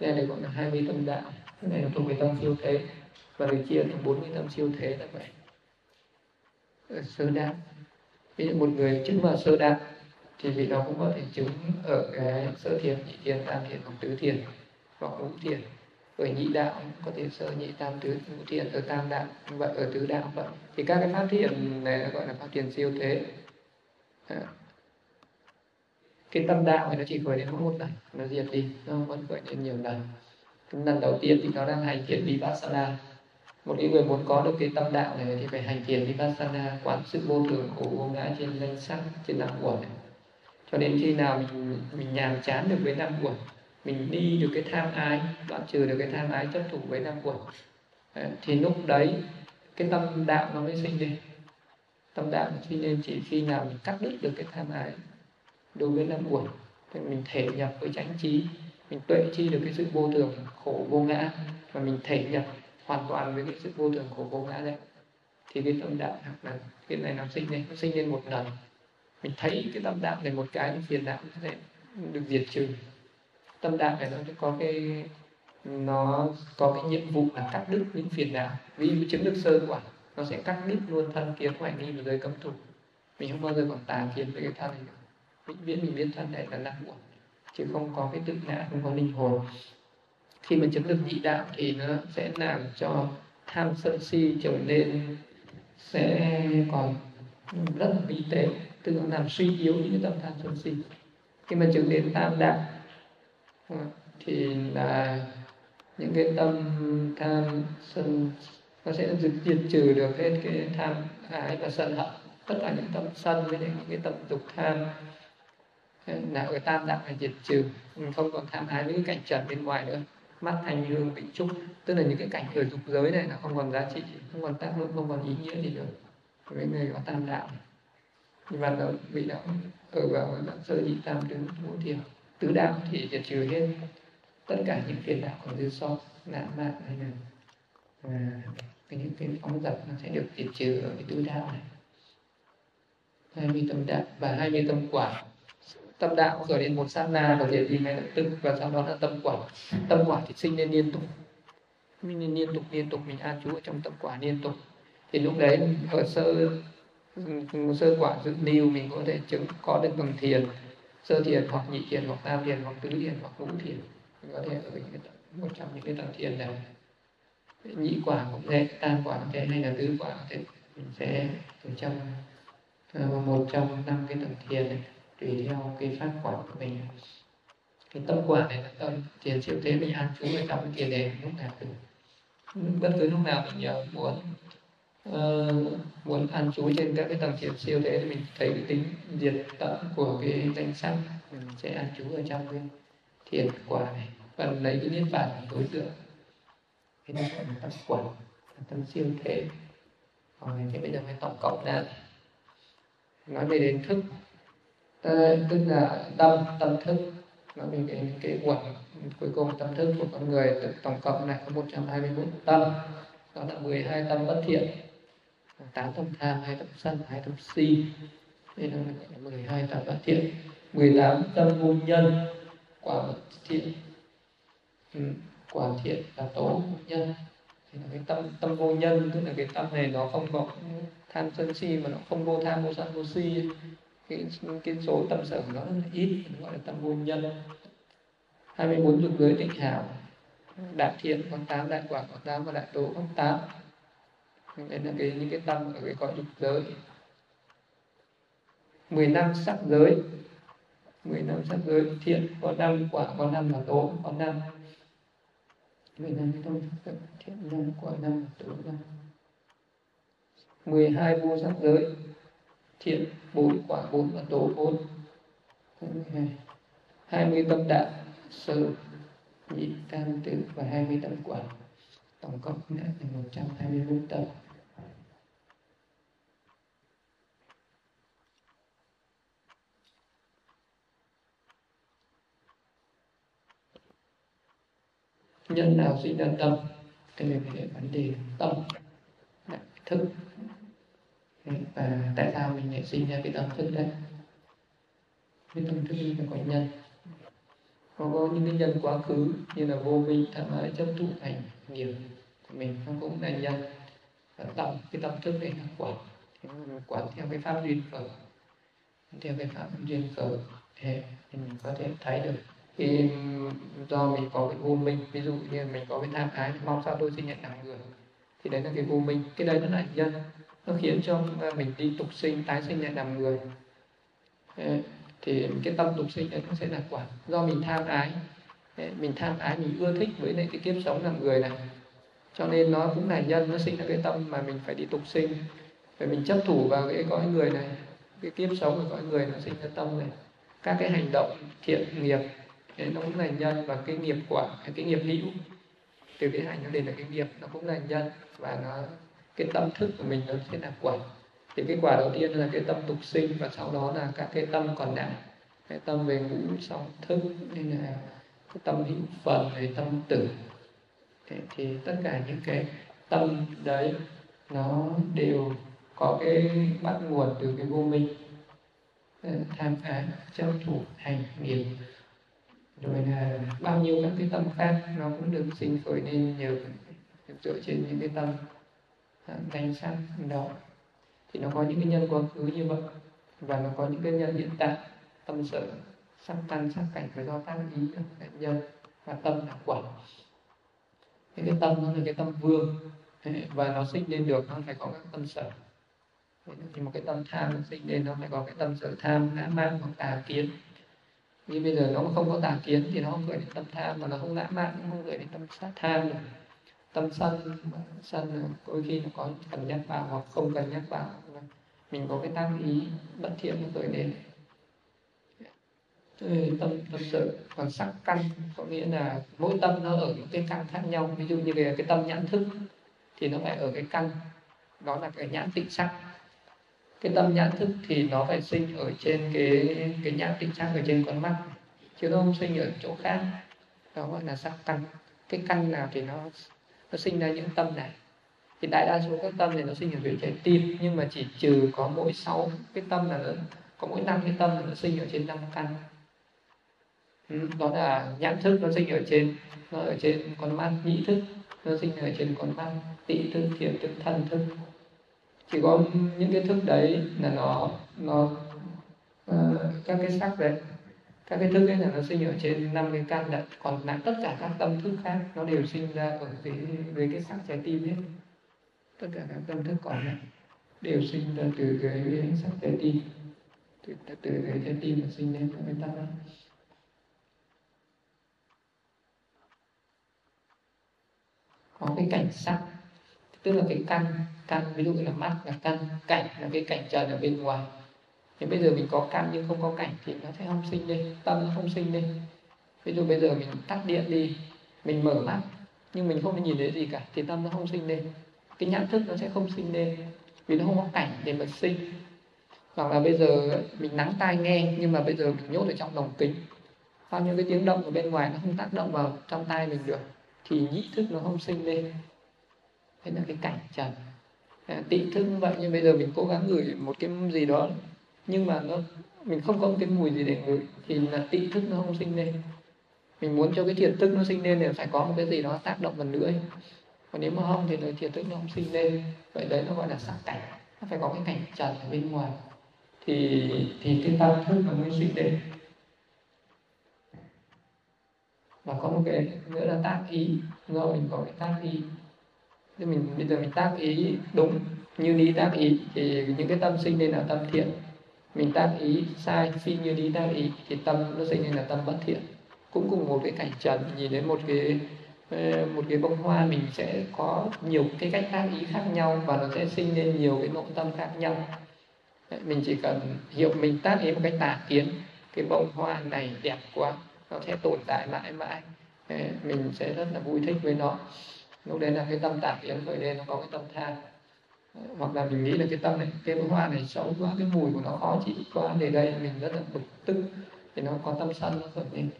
Đây này gọi là hai mươi tâm đạo. Cái này là thuộc về tâm siêu thế. Và được chia thành bốn mươi tâm siêu thế là vậy. Sơ đạo ví dụ một người chứng vào sơ đạo thì vị đó cũng có thể chứng ở cái sơ thiền, nhị thiền, tam thiền hoặc tứ thiền hoặc ngũ thiền. Ở nhị đạo cũng có thể sơ nhị tam tứ ngũ thiền, ở tam đạo vậy, ở tứ đạo vậy. Thì các cái pháp thiền này gọi là pháp thiền siêu thế. À. cái tâm đạo này nó chỉ khởi đến mỗi một lần, nó diệt đi, nó vẫn khởi đến nhiều lần. Lần đầu tiên thì nó đang hành thiền vipassana. Một cái người muốn có được cái tâm đạo này thì phải hành thiền vipassana, quán sự vô thường của vô ngã trên danh sắc trên năm uẩn cho đến khi nào mình mình nhàm chán được với năm uẩn, mình đi được cái tham ái, đoạn trừ được cái tham ái chấp thủ với năm uẩn à, thì lúc đấy cái tâm đạo nó mới sinh lên. Tâm đạo nó sinh lên chỉ khi nào mình cắt đứt được cái tham ái đối với năm uẩn, thì mình thể nhập với chánh trí, mình tuệ chi được cái sự vô thường, khổ, vô ngã, và mình thể nhập hoàn toàn với cái sự vô thường, khổ, vô ngã đấy. Thì cái tâm đạo là cái này nó sinh lên, nó sinh lên một lần mình thấy cái tâm đạo này một cái phiền não sẽ được diệt trừ. Tâm đạo này nó có cái, nó có cái nhiệm vụ là cắt đứt những phiền não ví dụ chứng được sơ quả, nó sẽ cắt đứt luôn thân kiến ngoại nghi và giới cấm thủ. Mình không bao giờ còn tà kiến với cái thân này nữa. Vĩnh viễn mình biết thân này là nặng buồn chứ không có cái tự ngã, không có linh hồn. Khi mà chứng được nhị đạo thì nó sẽ làm cho tham sân si trở nên sẽ còn rất là vi tế tức là làm suy yếu những cái tâm tham sân si. Khi mà chứng đến tam đạo à, thì là những cái tâm tham sân nó sẽ diệt, diệt trừ được hết cái tham ái và sân hận. Tất cả những tâm sân với những cái tâm dục tham là cái tam đạo phải diệt trừ ừ, không còn tham ái với cái cảnh trần bên ngoài nữa. Mắt thành hương vị trúc tức là những cái cảnh ở dục giới này là không còn giá trị không còn tác dụng không còn ý nghĩa gì nữa. Với người có tam đạo mà nó bị đạo ở vào đoạn sơ nhị tam tứ ngũ thiền tứ đạo thì diệt trừ hết. Tất cả những phiền đạo còn dư sót nạn mạn hay là à, cái những cái phóng dật nó sẽ được diệt trừ ở cái tứ đạo này. Hai mươi tâm đạo và hai mươi tâm quả. Tâm đạo khởi đến một sát na và diệt đi ngay lập tức và sau đó là tâm quả. Tâm quả thì sinh lên liên tục. Mình liên tục liên tục. Mình an trú ở trong tâm quả liên tục. Thì lúc đấy ở sơ sơ quả dự niu mình có thể chứng, có được bằng thiền. Sơ thiền hoặc nhị thiền hoặc tam thiền hoặc tứ thiền hoặc ngũ thiền. Mình có thể ở những cái một trong những cái tầng thiền này. Nhị quả cũng thế, tam quả cũng thế, hay là tứ quả cũng thế. Mình sẽ ở trong ờ, một trong năm cái tầng thiền này, tùy theo cái phát quả của mình. Cái tâm quả này là tâm thiền siêu thế, mình an trú ở trong cái thiền này lúc nào cũng bất cứ lúc nào mình nhớ muốn uh, muốn an trú trên các cái tầng thiền siêu thế thì mình thấy cái tính diệt tận của cái danh sắc mình sẽ an trú ở trong cái thiền quả này. Và lấy cái niết bàn làm đối tượng. Cái đó là tâm quả tâm siêu thế. Rồi thế bây giờ mới tổng cộng ra. Nói về đến thức. Ờ, tức là tâm tâm thức. Nó về cái cái quẩn cuối cùng tâm thức của con người tổng cộng này có 121 tâm. Đó là 12 tâm bất thiện. 8 tâm tham hai tâm sân hai tâm si. Đây là 12 tâm bất thiện. 18 tâm vô nhân quả bất thiện. Ừ, quả thiện là tố nhân. Thì là cái tâm tâm vô nhân tức là cái tâm này nó không có tham sân si mà nó không vô tham vô sân vô si. Cái cái số tâm sở của nó rất là ít gọi là tâm vô nhân. 24 dục giới tịnh hảo đại thiện con tám đại quả con tám và đại tố con tám đây là cái, những cái tâm ở cái cõi dục giới. 10 năm sắc giới. 10 năm sắc giới. Thiện có năm quả có năm là tố, có năm. 10 năm tâm thiện năm quả, năm là tố, năm. 12 vô sắc giới. Thiện, bốn, quả, bốn và tố, bốn. Hai. Mươi tâm đạo sơ, nhị, tam, tứ và hai mươi tâm quả tổng cộng đã là một trăm hai mươi nhân nào sinh ra tâm? Cái này phải vấn đề tâm. Thức. Và tại sao mình lại sinh ra cái tâm thức đấy cái tâm thức là có nhân có, có những cái nhân quá khứ như là vô minh tham ái chấp thụ thành nghiệp của mình nó cũng là nhân và tâm cái tâm thức này là quả quán theo cái pháp duyên khởi. Theo cái pháp duyên khởi. Thì mình có thể thấy được khi do mình có cái vô minh ví dụ như mình có cái tham ái mong sao tôi sinh nhận làm người. Thì đấy là cái vô minh. Cái đấy nó là nhân. Nó khiến cho à, mình đi tục sinh tái sinh lại làm người thì cái tâm tục sinh ấy cũng sẽ là quả do mình tham ái. Mình tham ái, mình ưa thích với lại cái kiếp sống làm người này. Cho nên nó cũng là nhân, nó sinh ra cái tâm mà mình phải đi tục sinh. Phải mình chấp thủ vào cái cõi người này. Cái kiếp sống của cõi người nó sinh ra tâm này. Các cái hành động thiện nghiệp, đấy, nó cũng là nhân và cái nghiệp quả, cái nghiệp hữu. Từ cái hành nó đến là cái nghiệp, nó cũng là nhân. Và nó, cái tâm thức của mình nó sẽ là quả thì cái quả đầu tiên là cái tâm tục sinh và sau đó là các cái tâm còn nặng, cái tâm về ngũ song thức nên là cái tâm hữu phần về tâm tử. Thì, thì tất cả những cái tâm đấy nó đều có cái bắt nguồn từ cái vô minh. Tham ái chấp thủ hành nghiệp. Rồi là bao nhiêu các cái tâm khác nó cũng được sinh khởi nên nhờ dựa trên những cái tâm à, danh sắc đó thì nó có những cái nhân quá khứ như vậy. Và nó có những cái nhân hiện tại. Tâm sở sắc căn sắc cảnh phải do tác ý là nhân và tâm là quả. Thế cái tâm nó là cái tâm vương. Và nó sinh lên được, nó phải có các tâm sở. Thì một cái tâm tham nó sinh lên, nó phải có cái tâm sở tham, ngã mạn hoặc tà kiến. Như bây giờ nó không có tà kiến thì nó không gửi đến tâm tham, mà nó không ngã mạn cũng không gửi đến tâm sát tham được tâm sân sân đôi khi nó có cần nhắc vào hoặc không cần nhắc vào. Mình có cái tác ý bất thiện nó khởi lên. Tâm tâm sự còn sắc căn, có nghĩa là mỗi tâm nó ở những cái căn khác nhau. Ví dụ như về cái tâm nhãn thức thì nó phải ở cái căn, đó là cái nhãn tịnh sắc. Cái tâm nhãn thức thì nó phải sinh ở trên cái cái nhãn tịnh sắc ở trên con mắt, chứ nó không sinh ở chỗ khác. Đó gọi là sắc căn. Cái căn nào thì nó nó sinh ra những tâm này. Thì đại đa số các tâm này nó sinh ở dưới trái tim nhưng mà chỉ trừ có mỗi sáu cái tâm là nó có mỗi năm cái tâm là nó sinh ở trên năm căn. Ừ, đó là nhãn thức nó sinh ở trên nó ở trên con mắt nhĩ thức nó sinh ở trên con mắt tị thức thiệt thức thân thức. Chỉ có những cái thức đấy là nó nó uh, các cái sắc đấy các cái thức ấy là nó sinh ở trên năm cái căn đấy còn lại tất cả các tâm thức khác nó đều sinh ra ở dưới dưới cái sắc trái tim hết. Tất cả các tâm thức còn lại đều sinh ra từ cái sắc trái tim. Từ, từ cái trái tim mà sinh lên các cái tâm ấy. Có cái cảnh sắc tức là cái căn căn ví dụ như là mắt là căn cảnh là cái cảnh trần ở bên ngoài thì bây giờ mình có căn nhưng không có cảnh thì nó sẽ không sinh lên tâm nó không sinh lên ví dụ bây giờ mình tắt điện đi, mình mở mắt, nhưng mình không nhìn thấy gì cả thì tâm nó không sinh lên cái nhận thức nó sẽ không sinh lên vì nó không có cảnh để mà sinh. Hoặc là bây giờ mình nắng tai nghe, nhưng mà bây giờ mình nhốt ở trong lồng kính. Bao nhiêu cái tiếng động ở bên ngoài nó không tác động vào trong tai mình được, thì nhĩ thức nó không sinh lên thế là cái cảnh trần. Ờ, tị thức như vậy, nhưng bây giờ mình cố gắng gửi một cái gì đó nhưng mà nó, mình không có một cái mùi gì để ngửi, thì là tị thức nó không sinh lên. Mình muốn cho cái thiệt thức nó sinh lên thì phải có một cái gì đó tác động vào nữa còn nếu mà không thì lời thiệt thức nó không sinh lên. Vậy đấy nó gọi là sắc cảnh. Nó phải có cái cảnh trần ở bên ngoài. Thì thì cái tâm thức nó mới sinh lên. Và có một cái nữa là tác ý. Do mình có cái tác ý. Thì mình, bây giờ mình tác ý đúng như lý tác ý, thì những cái tâm sinh lên là tâm thiện mình tác ý sai phi như lý tác ý, thì tâm nó sinh lên là tâm bất thiện. Cũng cùng một cái cảnh trần nhìn đến một cái ờ, một cái bông hoa, mình sẽ có nhiều cái cách tác ý khác nhau và nó sẽ sinh lên nhiều cái nội tâm khác nhau. Mình chỉ cần hiểu mình tác ý một cách tà kiến, cái bông hoa này đẹp quá, nó sẽ tồn tại mãi mãi. Mình sẽ rất là vui thích với nó. Lúc đấy là cái tâm tạp kiến khởi lên nó có cái tâm tham hoặc là mình nghĩ là cái tâm này, cái bông hoa này xấu quá cái mùi của nó khó chịu quá, để đây mình rất là bực tức, thì nó có tâm sân, nó khởi lên.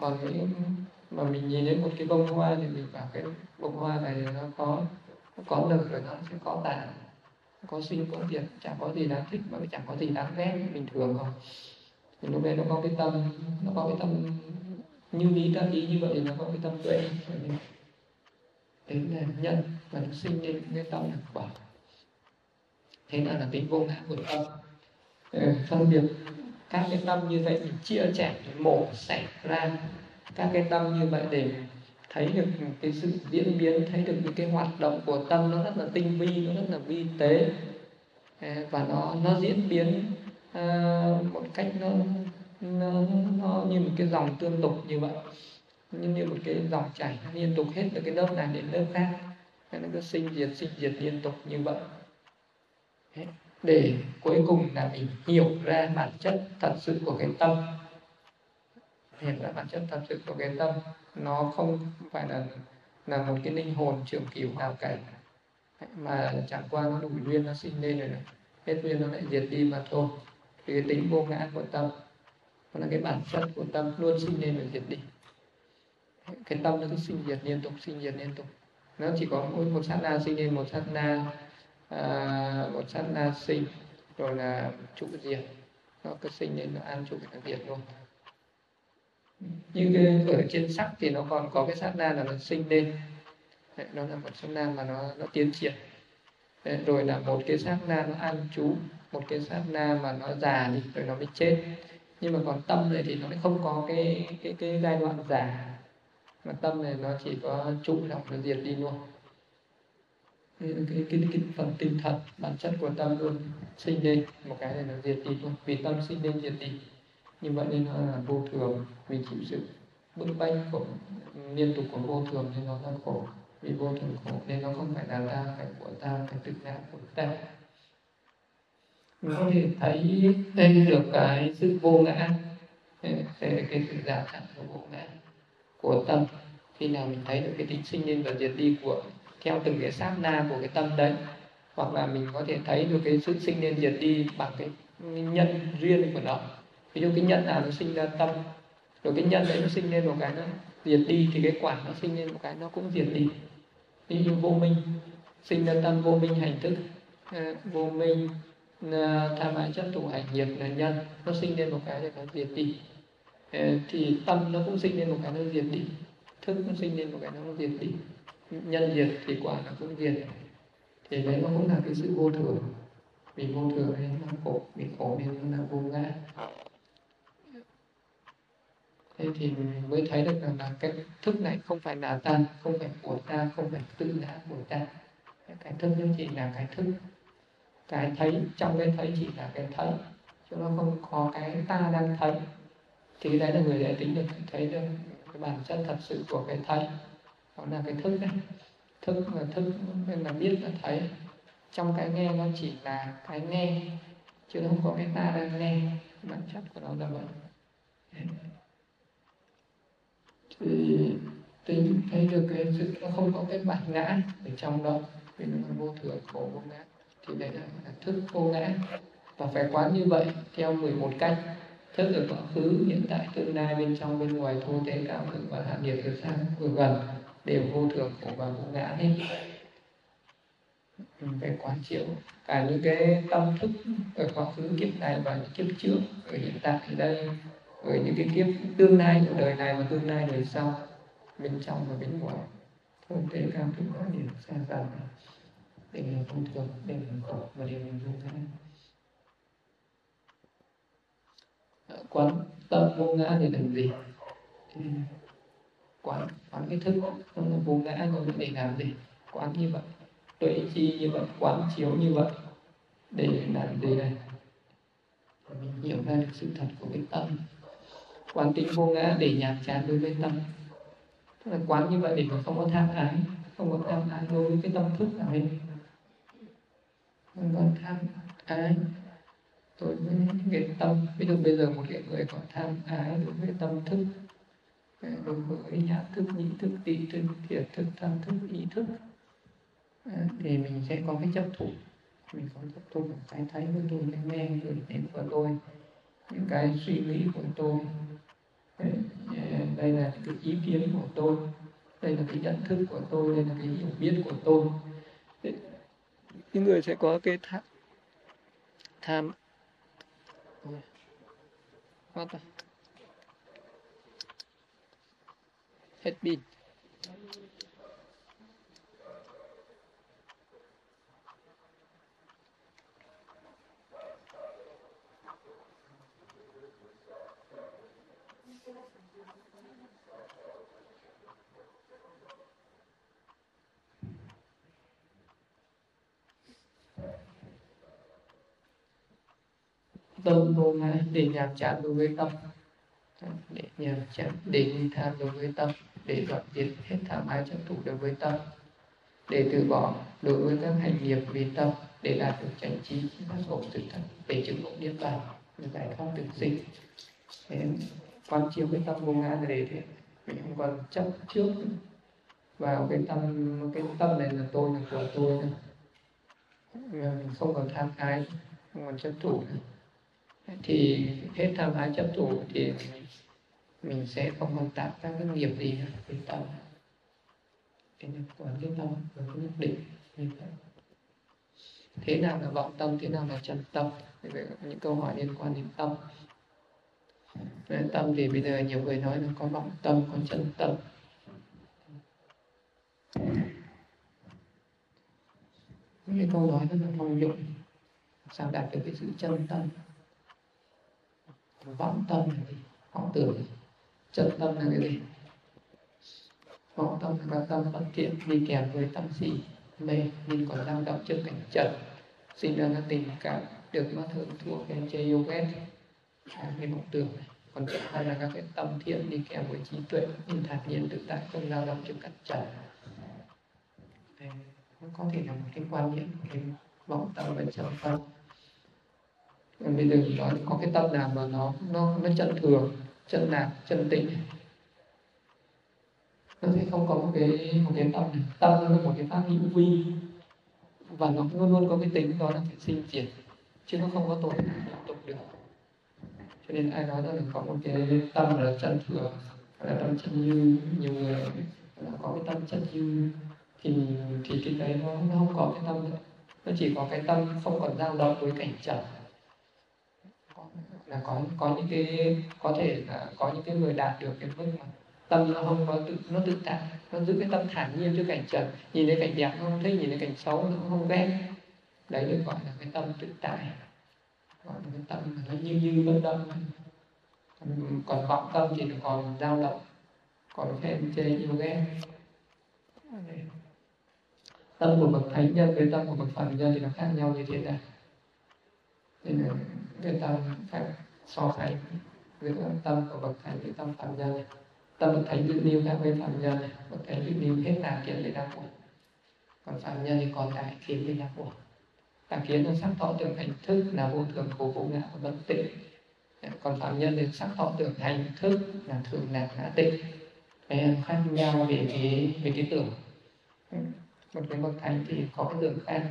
Còn nếu mà mình nhìn đến một cái bông hoa thì mình bảo cái bông hoa này nó có nó có lực rồi nó sẽ có tàn có sinh có diệt chẳng có gì đáng thích, mà chẳng có gì đáng ghét bình thường không thì lúc đấy nó có cái tâm, nó có cái tâm như lý tâm ý như vậy, nó có cái tâm tuệ đấy là nhân và nó sinh lên cái tâm là quả thế nào là tính vô ngã của tâm? Ờ, phân biệt các cái tâm như vậy mình chia sẻ mổ xẻ ra các cái tâm như vậy để thấy được cái sự diễn biến thấy được những cái hoạt động của tâm nó rất là tinh vi nó rất là vi tế. Ờ, và nó nó diễn biến uh, một cách nó, nó nó như một cái dòng tương tục như vậy. Như, như một cái dòng chảy liên tục hết từ cái lớp này đến lớp khác nên cứ sinh diệt sinh diệt liên tục như vậy. Để cuối cùng là mình hiểu ra bản chất thật sự của cái tâm. Hiểu ra bản chất thật sự của cái tâm, nó không phải là là một cái linh hồn trường cửu nào cả. Mà chẳng qua nó đủ duyên nó sinh lên rồi này. hết duyên nó lại diệt đi mà thôi. Thì cái tính vô ngã của tâm, nó là cái bản chất của tâm luôn sinh lên rồi diệt đi. Cái tâm nó cứ sinh diệt liên tục, sinh diệt liên tục nó chỉ có mỗi một sát na sinh lên một sát na à, một sát na sinh rồi là trụ diệt. Nó cứ sinh lên nó ăn trụ nó diệt luôn. Như cái ở trên sắc thì nó còn có cái sát na là nó sinh lên. Đấy, nó là một sát na mà nó nó tiến triển. Đấy, rồi là một cái sát na nó an trú một cái sát na mà nó già đi rồi nó mới chết. Nhưng mà còn tâm này thì nó lại không có cái cái cái giai đoạn già mà tâm này nó chỉ có trụ lọc nó diệt đi luôn. Cái, cái, cái, cái phần tinh thần bản chất của tâm luôn sinh lên một cái này nó diệt đi luôn. Vì tâm sinh lên diệt đi như vậy nên nó là vô thường. Vì chịu sự bức bách của liên tục của vô thường nên nó là khổ. Vì vô thường khổ nên nó không phải là ta phải của ta phải tự ngã của ta. Mình có thể thấy thêm được cái sự vô ngã cái, cái sự giả tạo của vô ngã của tâm. Khi nào mình thấy được cái tính sinh lên và diệt đi của theo từng cái sát na của cái tâm đấy hoặc là mình có thể thấy được cái sự sinh lên diệt đi bằng cái nhân duyên của nó. Ví dụ cái nhân nào nó sinh ra tâm rồi cái nhân đấy nó sinh lên một cái nó diệt đi thì cái quả nó sinh lên một cái nó cũng diệt đi. Ví dụ vô minh sinh ra tâm vô minh hành thức à, vô minh ờ, tham ái chấp thủ hành nghiệp là nhân nó sinh lên một cái thì nó diệt đi. Ờ, thì tâm nó cũng sinh lên một cái nó diệt đi, thức cũng sinh lên một cái nó diệt đi, nhân diệt thì quả nó cũng diệt. Thì đấy nó cũng là cái sự vô thường. Vì vô thường nên nó khổ vì khổ nên nó là vô ngã. Thế thì mình mới thấy được rằng là cái thức này không phải là ta không phải của ta, không phải tự ngã của ta. Cái thức nó chỉ là cái thức. Cái thấy, trong cái thấy chỉ là cái thấy, chứ nó không có cái ta đang thấy thì đấy là người để tính được thấy được cái bản chất thật sự của cái thấy đó là cái thức đấy. Thức là thức nên là biết là thấy. Trong cái nghe nó chỉ là cái nghe chứ không có cái ta đang nghe. Bản chất của nó là vậy. Thì tính thấy được cái sự nó không có cái bản ngã ở trong đó. Vì nó là vô thường khổ vô ngã. Thì đấy là, là thức vô ngã. Và phải quán như vậy theo 11 cách thức ở quá khứ hiện tại tương lai bên trong, bên ngoài thô tế cao thượng và hạ nhiệt từ xa vừa gần đều vô thường, khổ và vô ngã hết. Ừ, về phải quán chiếu, cả những cái tâm thức ở quá khứ, kiếp này và những kiếp trước, ở hiện tại ở đây, ở những cái kiếp tương lai của đời này và tương lai đời sau, bên trong và bên ngoài. Không thể cao thượng hóa điểm xa gần đều là vô thường đều là khổ và đều là vô ngã. Quán tâm vô ngã để làm gì? Ừ. Quán quán cái thức nó là vô ngã rồi để làm gì? Quán như vậy, tuệ chi như vậy, quán chiếu như vậy. Để làm gì này mình hiểu ra được sự thật của cái tâm. Quán tính vô ngã để nhàm chán đối với tâm. Tức là quán như vậy để mà không có tham ái, không có tham ái đối với cái tâm thức nào hết. Không có tham ái tôi với những cái tâm. Ví dụ bây giờ một cái người có tham ái đối với tâm thức đối với nhãn thức nhĩ thức tị thức, thiệt thức tham thức ý thức à, thì mình sẽ có cái chấp thủ. Mình có chấp thủ cái thấy của tôi, cái nghe gửi đến của tôi, những cái suy nghĩ của tôi. À, đây là cái ý kiến của tôi. Đây là cái nhận thức của tôi, đây là cái hiểu biết của tôi. Những người sẽ có cái tham tham Hadi. Etmeyin. Tâm vô ngã, để nhàm chán đối với tâm. Để nhàm chán, để ly tham đối với tâm, để đoạn diệt hết tham ái chấp thủ đối với tâm. Để từ bỏ đối với các hành nghiệp vì tâm, để đạt được chánh trí giác ngộ sự thật để chứng ngộ niết bàn giải thoát tự sinh. Thế quan chiếu cái tâm vô ngã để thì mình không còn chấp trước. Vào cái tâm cái tâm này là tôi là của tôi nữa mình không còn tham ái, không còn chấp thủ nữa thì hết tham ái chấp thủ thì mình sẽ không còn tạo các cái nghiệp gì nữa với tâm cái quán cái tâm và cái nhất định như vậy. Thế nào là vọng tâm, thế nào là chân tâm? Thì vậy những câu hỏi liên quan đến tâm. Về tâm thì bây giờ nhiều người nói là có vọng tâm, có chân tâm. Những cái câu nói rất là thông dụng sao đạt được cái sự chân tâm vọng tâm là gì? Vọng tưởng chân tâm là cái gì? Vọng tâm là tâm bất thiện đi kèm với tâm si mê. Nhưng còn dao động trước cảnh trần. Sinh ra các tình cảm được mất thượng thua, khen chê yêu ghét. À, cái vọng tưởng này. Còn thứ hai là các cái tâm thiện đi kèm với trí tuệ, nhưng thản nhiên tự tại, không dao động trước cảnh trần. Nó có thể là một cái quan niệm cái vọng tâm và chân tâm mình đừng nói có cái tâm nào mà nó nó nó chân thường chân lạc chân tịnh nó sẽ không có một cái một cái tâm này. Tâm là một cái pháp hữu vi. Và nó luôn luôn có cái tính đó là phải sinh diệt chứ nó không có tồn liên tục được. Cho nên ai nói là có một cái tâm là chân thường là tâm chân như nhiều người là có cái tâm chân như thì thì cái đấy nó, nó không có cái tâm nữa nó chỉ có cái tâm không còn dao động với cảnh trở là có có những cái, có thể là có những cái người đạt được cái mức mà tâm nó không có tự, nó tự tại nó giữ cái tâm thản nhiên trước cảnh trần, nhìn thấy cảnh đẹp nó không thích, nhìn thấy cảnh xấu nó không ghét. Đấy được gọi là cái tâm tự tại, gọi là cái tâm nó như như bất động. Còn vọng tâm thì nó còn dao động, còn khen chê yêu ghét. Tâm của bậc thánh nhân với tâm của bậc phàm nhân thì nó khác nhau như thế nào nên là cái tâm khác so sánh giữa tâm của bậc thánh với tâm phạm nhân tâm bậc thánh dự niu khác với phạm nhân bậc thánh dự niu hết tà kiến để đắc quả còn phạm nhân thì còn đại kiến để đắc quả tà kiến là sắc thọ tưởng hành thức là vô thường khổ vô ngã và bất tịnh. Còn phạm nhân thì sắc thọ tưởng hành thức là thường lạc ngã tịnh. Cái khác nhau về cái về cái tưởng. Một cái bậc thánh thì có cái tưởng khác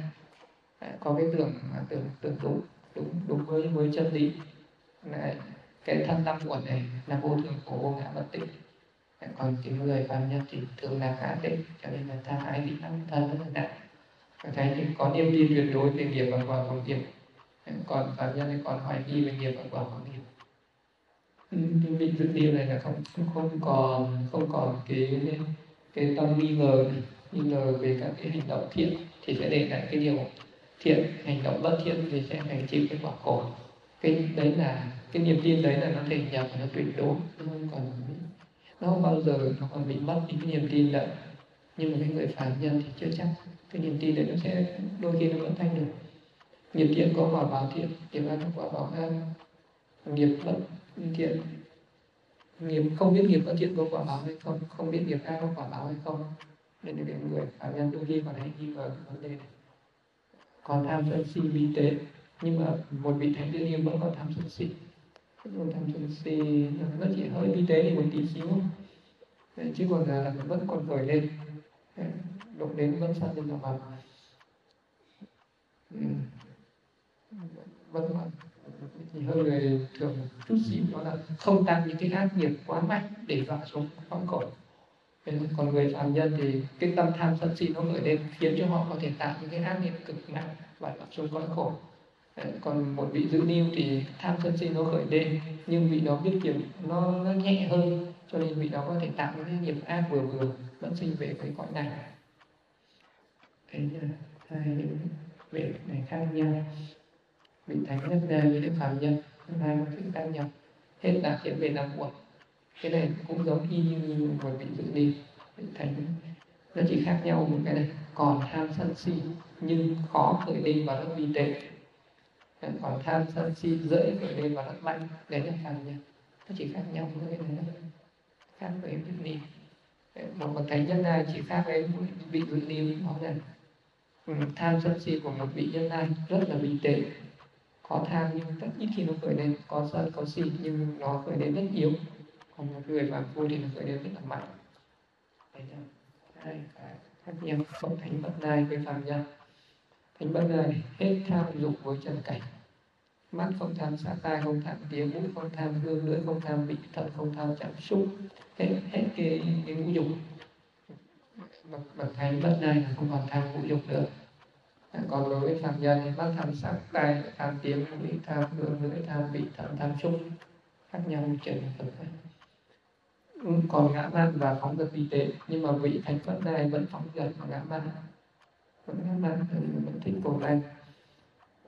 có cái tưởng tưởng tưởng đúng đúng đúng với với chân lý. Đấy. cái thân tâm uẩn này là vô thường khổ vô ngã bất tịnh. Còn cái người phạm nhân thì thường là khá tịnh, cho nên là ta hãy bị năm thân rất là nặng và thấy có niềm tin tuyệt đối về nghiệp và quả của nghiệp. Còn phạm nhân thì còn hoài nghi về nghiệp và quả của nghiệp. Ừ, nhưng mình tự điều này là không không còn không còn cái cái tâm nghi ngờ nghi ngờ về các cái hành động thiện thì sẽ để lại cái điều thiện, hành động bất thiện thì sẽ phải chịu cái quả khổ cái đấy là, cái niềm tin đấy là nó thành nhập, nó tuyệt đối, nó không còn, nó không bao giờ nó còn bị mất đi cái niềm tin đấy nhưng mà cái người phàm nhân thì chưa chắc cái niềm tin đấy nó sẽ, đôi khi nó vẫn thanh được. Nghiệp thiện có quả báo thiện nghiệp ác có quả báo ác nghiệp bất thiện. Nghiệp, không biết nghiệp bất thiện có quả báo hay không không biết nghiệp ác có quả báo hay không. Nên là người phạm nhân đôi khi còn hay nghi ngờ vấn đề này. Còn tham sân si bi tế nhưng mà một vị thánh Thiên nghiêm vẫn còn tham sân si. Còn tham sân si nó chỉ hơi vi tế thì một tí xíu. Chứ còn là vẫn còn nổi lên. Đụng đến vẫn sân lên mặt. Ừ. Vẫn còn thì hơn người thường chút xíu đó là không tăng những cái ác nghiệp quá mạnh để dọa xuống võng cổ còn người phạm nhân thì cái tâm tham sân si nó khởi lên, khiến cho họ có thể tạo những cái ác nghiệp cực nặng và dọa xuống cõi khổ còn một vị giữ niu thì tham sân si nó khởi lên nhưng vị đó biết kiểm nó, nó nhẹ hơn cho nên vị đó có thể tạo những cái nghiệp ác vừa vừa vẫn sinh về cái cõi này. Thế ờ, hai những việc này khác nhau. Vị thánh nhất ra với đức phạm nhân hai một sự khác nhau. Hết là khiến về làm uẩn cái này cũng giống y như một vị dự đi vị thánh nó chỉ khác nhau một cái này. Còn tham sân si nhưng khó khởi lên và rất vi tế còn tham sân si dễ khởi lên và rất mạnh. Đấy là phàm nhân. Nó chỉ khác nhau với cái thôi khác với vị niệm. Một bậc thánh nhân này chỉ khác với vị vị niệm đó là tham sân si của một vị nhân này rất là bình tĩnh. Có tham nhưng rất ít khi nó khởi lên, có sân, có si, nhưng nó khởi lên rất yếu. Còn một người phàm phu thì nó khởi lên rất là mạnh. Đấy là hai cái khác nhau. Bậc thánh bậc này với phàm nhân thành bậc này hết tham dục với chân cảnh. Mắt không tham sát tai không tham tiếng mũi không tham hương lưỡi không tham vị thân không tham chạm xúc hết hết cái, cái ngũ dục. Bậc bậc thánh bất này là không còn tham ngũ dục nữa. Còn đối với phạm nhân thì mắt tham sắc tai tham tiếng mũi tham hương lưỡi tham vị thân tham xúc khác nhau trần phần còn ngã man và phóng dật vi tế. Nhưng mà vị thánh phật này vẫn phóng dật và ngã man mạn vẫn thích cổ lành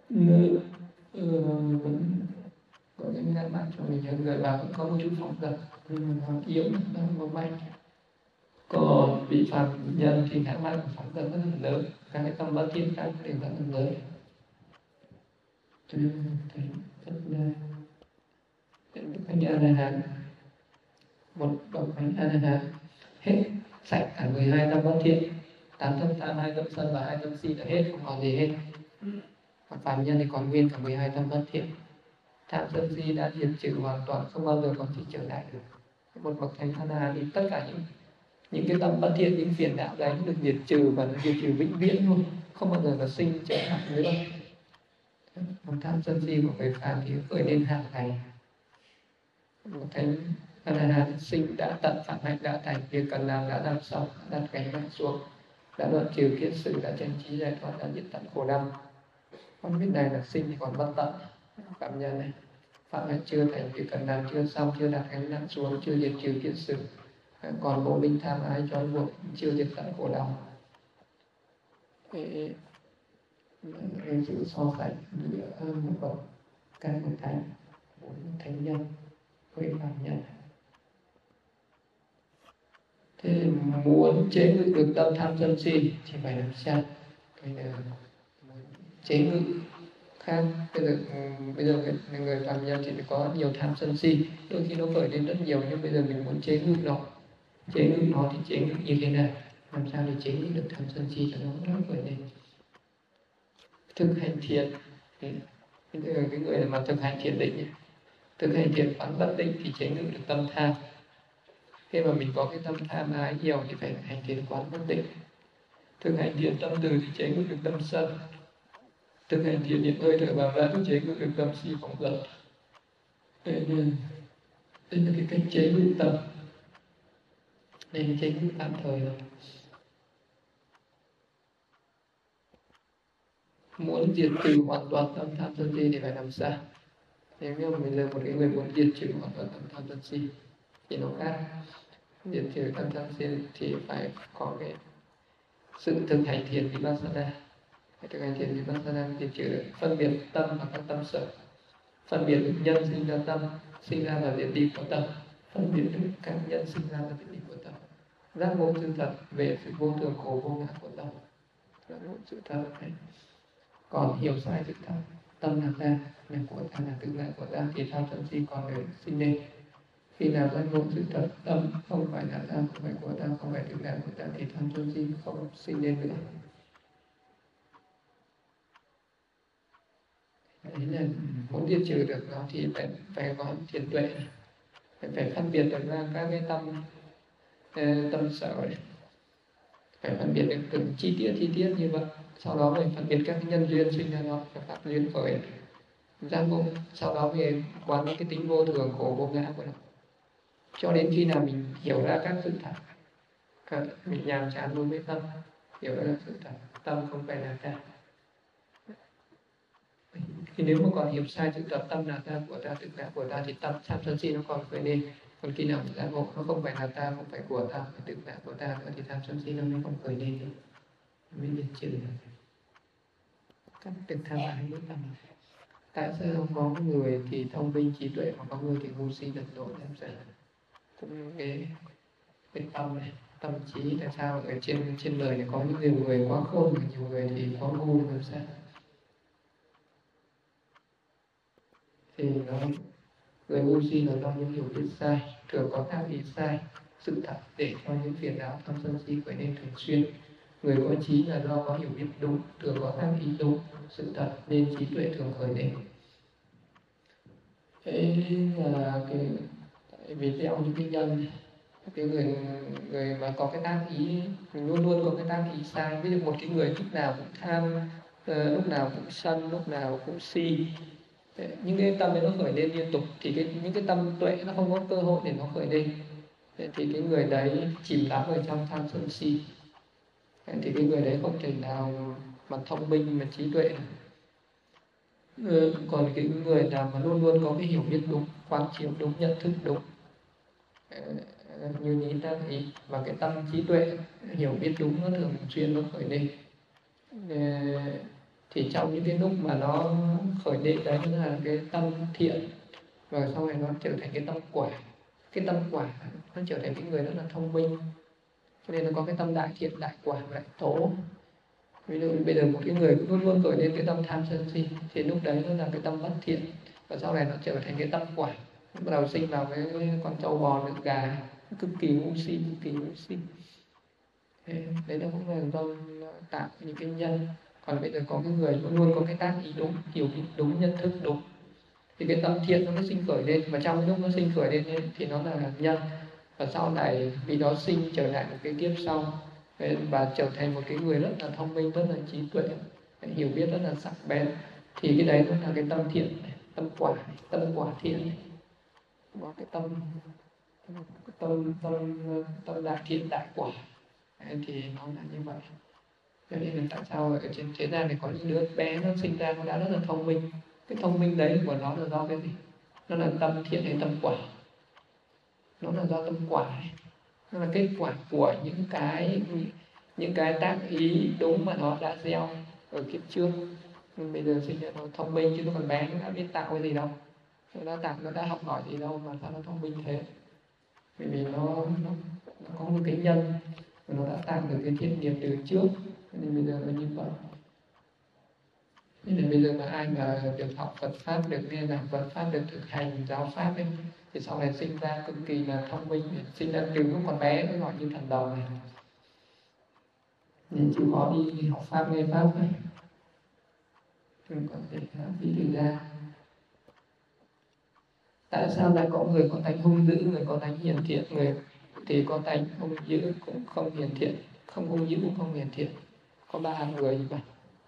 ừ, vẫn có cái ngã mạn cho mình những người vào vẫn có một chút phóng dật nhưng mà yếu đang có mạnh còn vị phạm nhân thì ngã mạn của phóng dật rất là lớn các cái tâm bất thiên khác đều rất là lớn. Cho nên thầy rất là đức thánh a la hán một bậc thánh a la hán hết sạch cả 12 tâm bất thiện tám tâm tham hai tâm sân và hai tâm si đã hết không còn gì hết. Còn phàm nhân thì còn nguyên cả 12 tâm bất thiện. Tham sân si đã diệt trừ hoàn toàn không bao giờ còn chỉ trở lại được. Một bậc thánh la hán thì tất cả những những cái tâm bất thiện những phiền não đấy được diệt trừ và nó diệt trừ vĩnh viễn luôn. Không bao giờ nó sinh trở lại nữa. Một tham sân si của người phàm thì khởi lên hàng ngày. Một thánh la hán sinh đã tận phạm hạnh đã thành việc cần làm đã làm xong đã đặt gánh nặng xuống đã đoạn trừ kiết sự đã chân trí giải thoát, đã diệt tận khổ đau. Con biết này là sinh thì còn bất tận. Cảm nhân này. Phạm hạnh chưa thành việc cần làm chưa xong, chưa đạt gánh nặng xuống, chưa diệt trừ kiết sự. Còn bộ minh tham ái trói buộc, chưa diệt tận khổ đau. Để sự ừ, so sánh giữa một bậc căn thánh bốn thánh nhân huệ phạm nhân thế muốn chế ngự được tâm tham sân si thì phải làm sao? Bây giờ chế ngự khác. Ừ, bây giờ bây giờ người, người phạm nhân thì có nhiều tham sân si. Đôi khi nó khởi lên rất nhiều nhưng bây giờ mình muốn chế ngự nó. Chế ngự nó thì chế ngự như thế nào? Làm sao để chế ngự được tham sân si cho nó nó khởi lên? Thực hành thiền. Cái người mà thực hành thiền định thực hành thiền quán bất định thì chế ngự được tâm tham khi mà mình có cái tâm tham ái nhiều thì phải hành thiền quán bất định thực hành thiền tâm từ thì chế ngự được tâm sân. Thực hành thiền niệm hơi thở vào ra thì chế ngự được tâm si phóng dật đây là, đây là cái cách chế ngự tâm đây là chế ngự tạm thời rồi. Muốn diệt trừ hoàn toàn tâm tham sân si thì phải làm sao nếu như mình là một cái người muốn diệt trừ hoàn toàn tâm tham sân si thì nó khác diệt trừ tâm sân si thì phải có cái sự thực hành thiền vipassana. Thực hành thiền vipassana diệt trừ được phân biệt tâm và các tâm sở. Phân biệt được nhân sinh ra tâm, sinh ra và diệt đi của tâm. Phân biệt được các nhân sinh ra và diệt đi của tâm. Giác ngộ sự thật về sự vô thường khổ vô ngã của tâm. Giác ngộ sự thật này. Còn hiểu sai sự thật, tâm là ta, là của ta, là tự ngã của ta, thì tham sân si còn để sinh lên khi nào lên ngôn sự thật tâm không phải là ta không phải của ta không phải tự ngã của ta thì tham sân si không sinh lên nữa. Đấy là muốn diệt trừ được nó thì phải phải có thiền tuệ phải, phải phân biệt được ra các cái tâm ờ, tâm sở. Này phải phân biệt được từng chi tiết chi tiết như vậy. Sau đó mình phân biệt các nhân duyên sinh ra nó các pháp duyên khởi giác ngộ sau đó về quán cái tính vô thường khổ vô ngã của nó cho đến khi nào mình hiểu ra các sự thật các, mình nhàm chán đối với tâm hiểu ra các sự thật tâm không phải là ta. Thì nếu mà còn hiểu sai sự thật tâm là ta của ta tự ngã của ta thì tâm tham sân si nó còn khởi lên. Còn khi nào giác ngộ nó không phải là ta không phải của ta phải tự ngã của ta nữa thì tham sân si nó mới không khởi lên. Mới được trừ các từng tham ái với tâm. Tại sao có người thì thông minh trí tuệ mà có người thì ngu si đần độn tham sao cái cái tâm này, tâm trí tại sao ở trên trên đời này có những người quá khôn nhiều người thì quá ngu, làm sao? Thì nó người ngu si là do những hiểu biết sai thường có các ý sai, sự thật để cho những phiền não trong sân si khởi nên thường xuyên. Người có trí là do có hiểu biết đúng thường có các ý đúng, sự thật nên trí tuệ thường khởi lên. Thế là cái vì gieo những cái nhân cái người người mà có cái tam ý luôn luôn có cái tam ý sai, ví dụ một cái người lúc nào cũng tham ờ, lúc nào cũng sân, lúc nào cũng si ờ, những cái tâm ấy nó khởi lên liên tục, thì cái, những cái tâm tuệ nó không có cơ hội để nó khởi lên. Ờ, thì cái người đấy chìm đắm ở trong tham sân si. Thì cái người đấy không thể nào mà thông minh, mà trí tuệ còn cái người nào mà luôn luôn có cái hiểu biết đúng quan chiếu đúng, nhận thức đúng Ờ, như thế ta thấy và cái tâm trí tuệ, hiểu biết đúng nó thường xuyên nó khởi lên. Ờ, thì trong những cái lúc mà nó khởi lên đấy là cái tâm thiện và sau này nó trở thành cái tâm quả. Cái tâm quả nó trở thành cái người rất là thông minh. Cho nên nó có cái tâm đại thiện, đại quả, đại tố. Ví dụ bây giờ một cái người luôn luôn khởi lên cái tâm tham sân si, thì lúc đấy nó là cái tâm bất thiện, và sau này nó trở thành cái tâm quả bắt đầu sinh vào cái con trâu bò được gà. Cực kỳ ngu si, cực kỳ ngu si. Đấy là cũng là do tạo những cái nhân. Còn bây giờ có cái người luôn luôn có cái tác ý đúng hiểu đúng nhận thức đúng. Thì cái tâm thiện nó mới sinh khởi lên. Và trong cái lúc nó sinh khởi lên thì nó là nhân. Và sau này vì nó sinh trở lại một cái kiếp sau và trở thành một cái người rất là thông minh, rất là trí tuệ hiểu biết, rất là sắc bén, thì cái đấy nó là cái tâm thiện tâm quả tâm quả thiện có cái tâm tâm tâm tâm đại thiện đại quả. Thì nó là như vậy. Cho nên là tại sao ở trên thế gian này có những đứa bé nó sinh ra nó đã rất là thông minh. Cái thông minh đấy của nó là do cái gì? Nó là tâm thiện hay tâm quả? Nó là do tâm quả ấy. nó là kết quả của những cái những cái tác ý đúng mà nó đã gieo ở kiếp trước. Bây giờ sinh ra nó thông minh chứ nó còn bé nó đã biết tạo cái gì đâu nó đã đạt nó đã học hỏi gì đâu mà sao nó thông minh thế? Bởi vì nó, nó, nó có một cái nhân và nó đã tạo được cái thiên nghiệp từ trước. Nên bây giờ nó như vậy. Nên bây giờ mà ai mà được học Phật pháp được nghe giảng Phật pháp được thực hành giáo pháp ấy thì sau này sinh ra cực kỳ là thông minh. Sinh ra từ lúc còn bé mới gọi như thần đầu này. Nên chịu khó đi học pháp nghe pháp ấy. Đừng có thể phí từ ra tại sao lại có người có tánh hung dữ, người có tánh hiền thiện, người thì có tánh hung dữ cũng không hiền thiện, không hung dữ cũng không hiền thiện. Có ba người như vậy.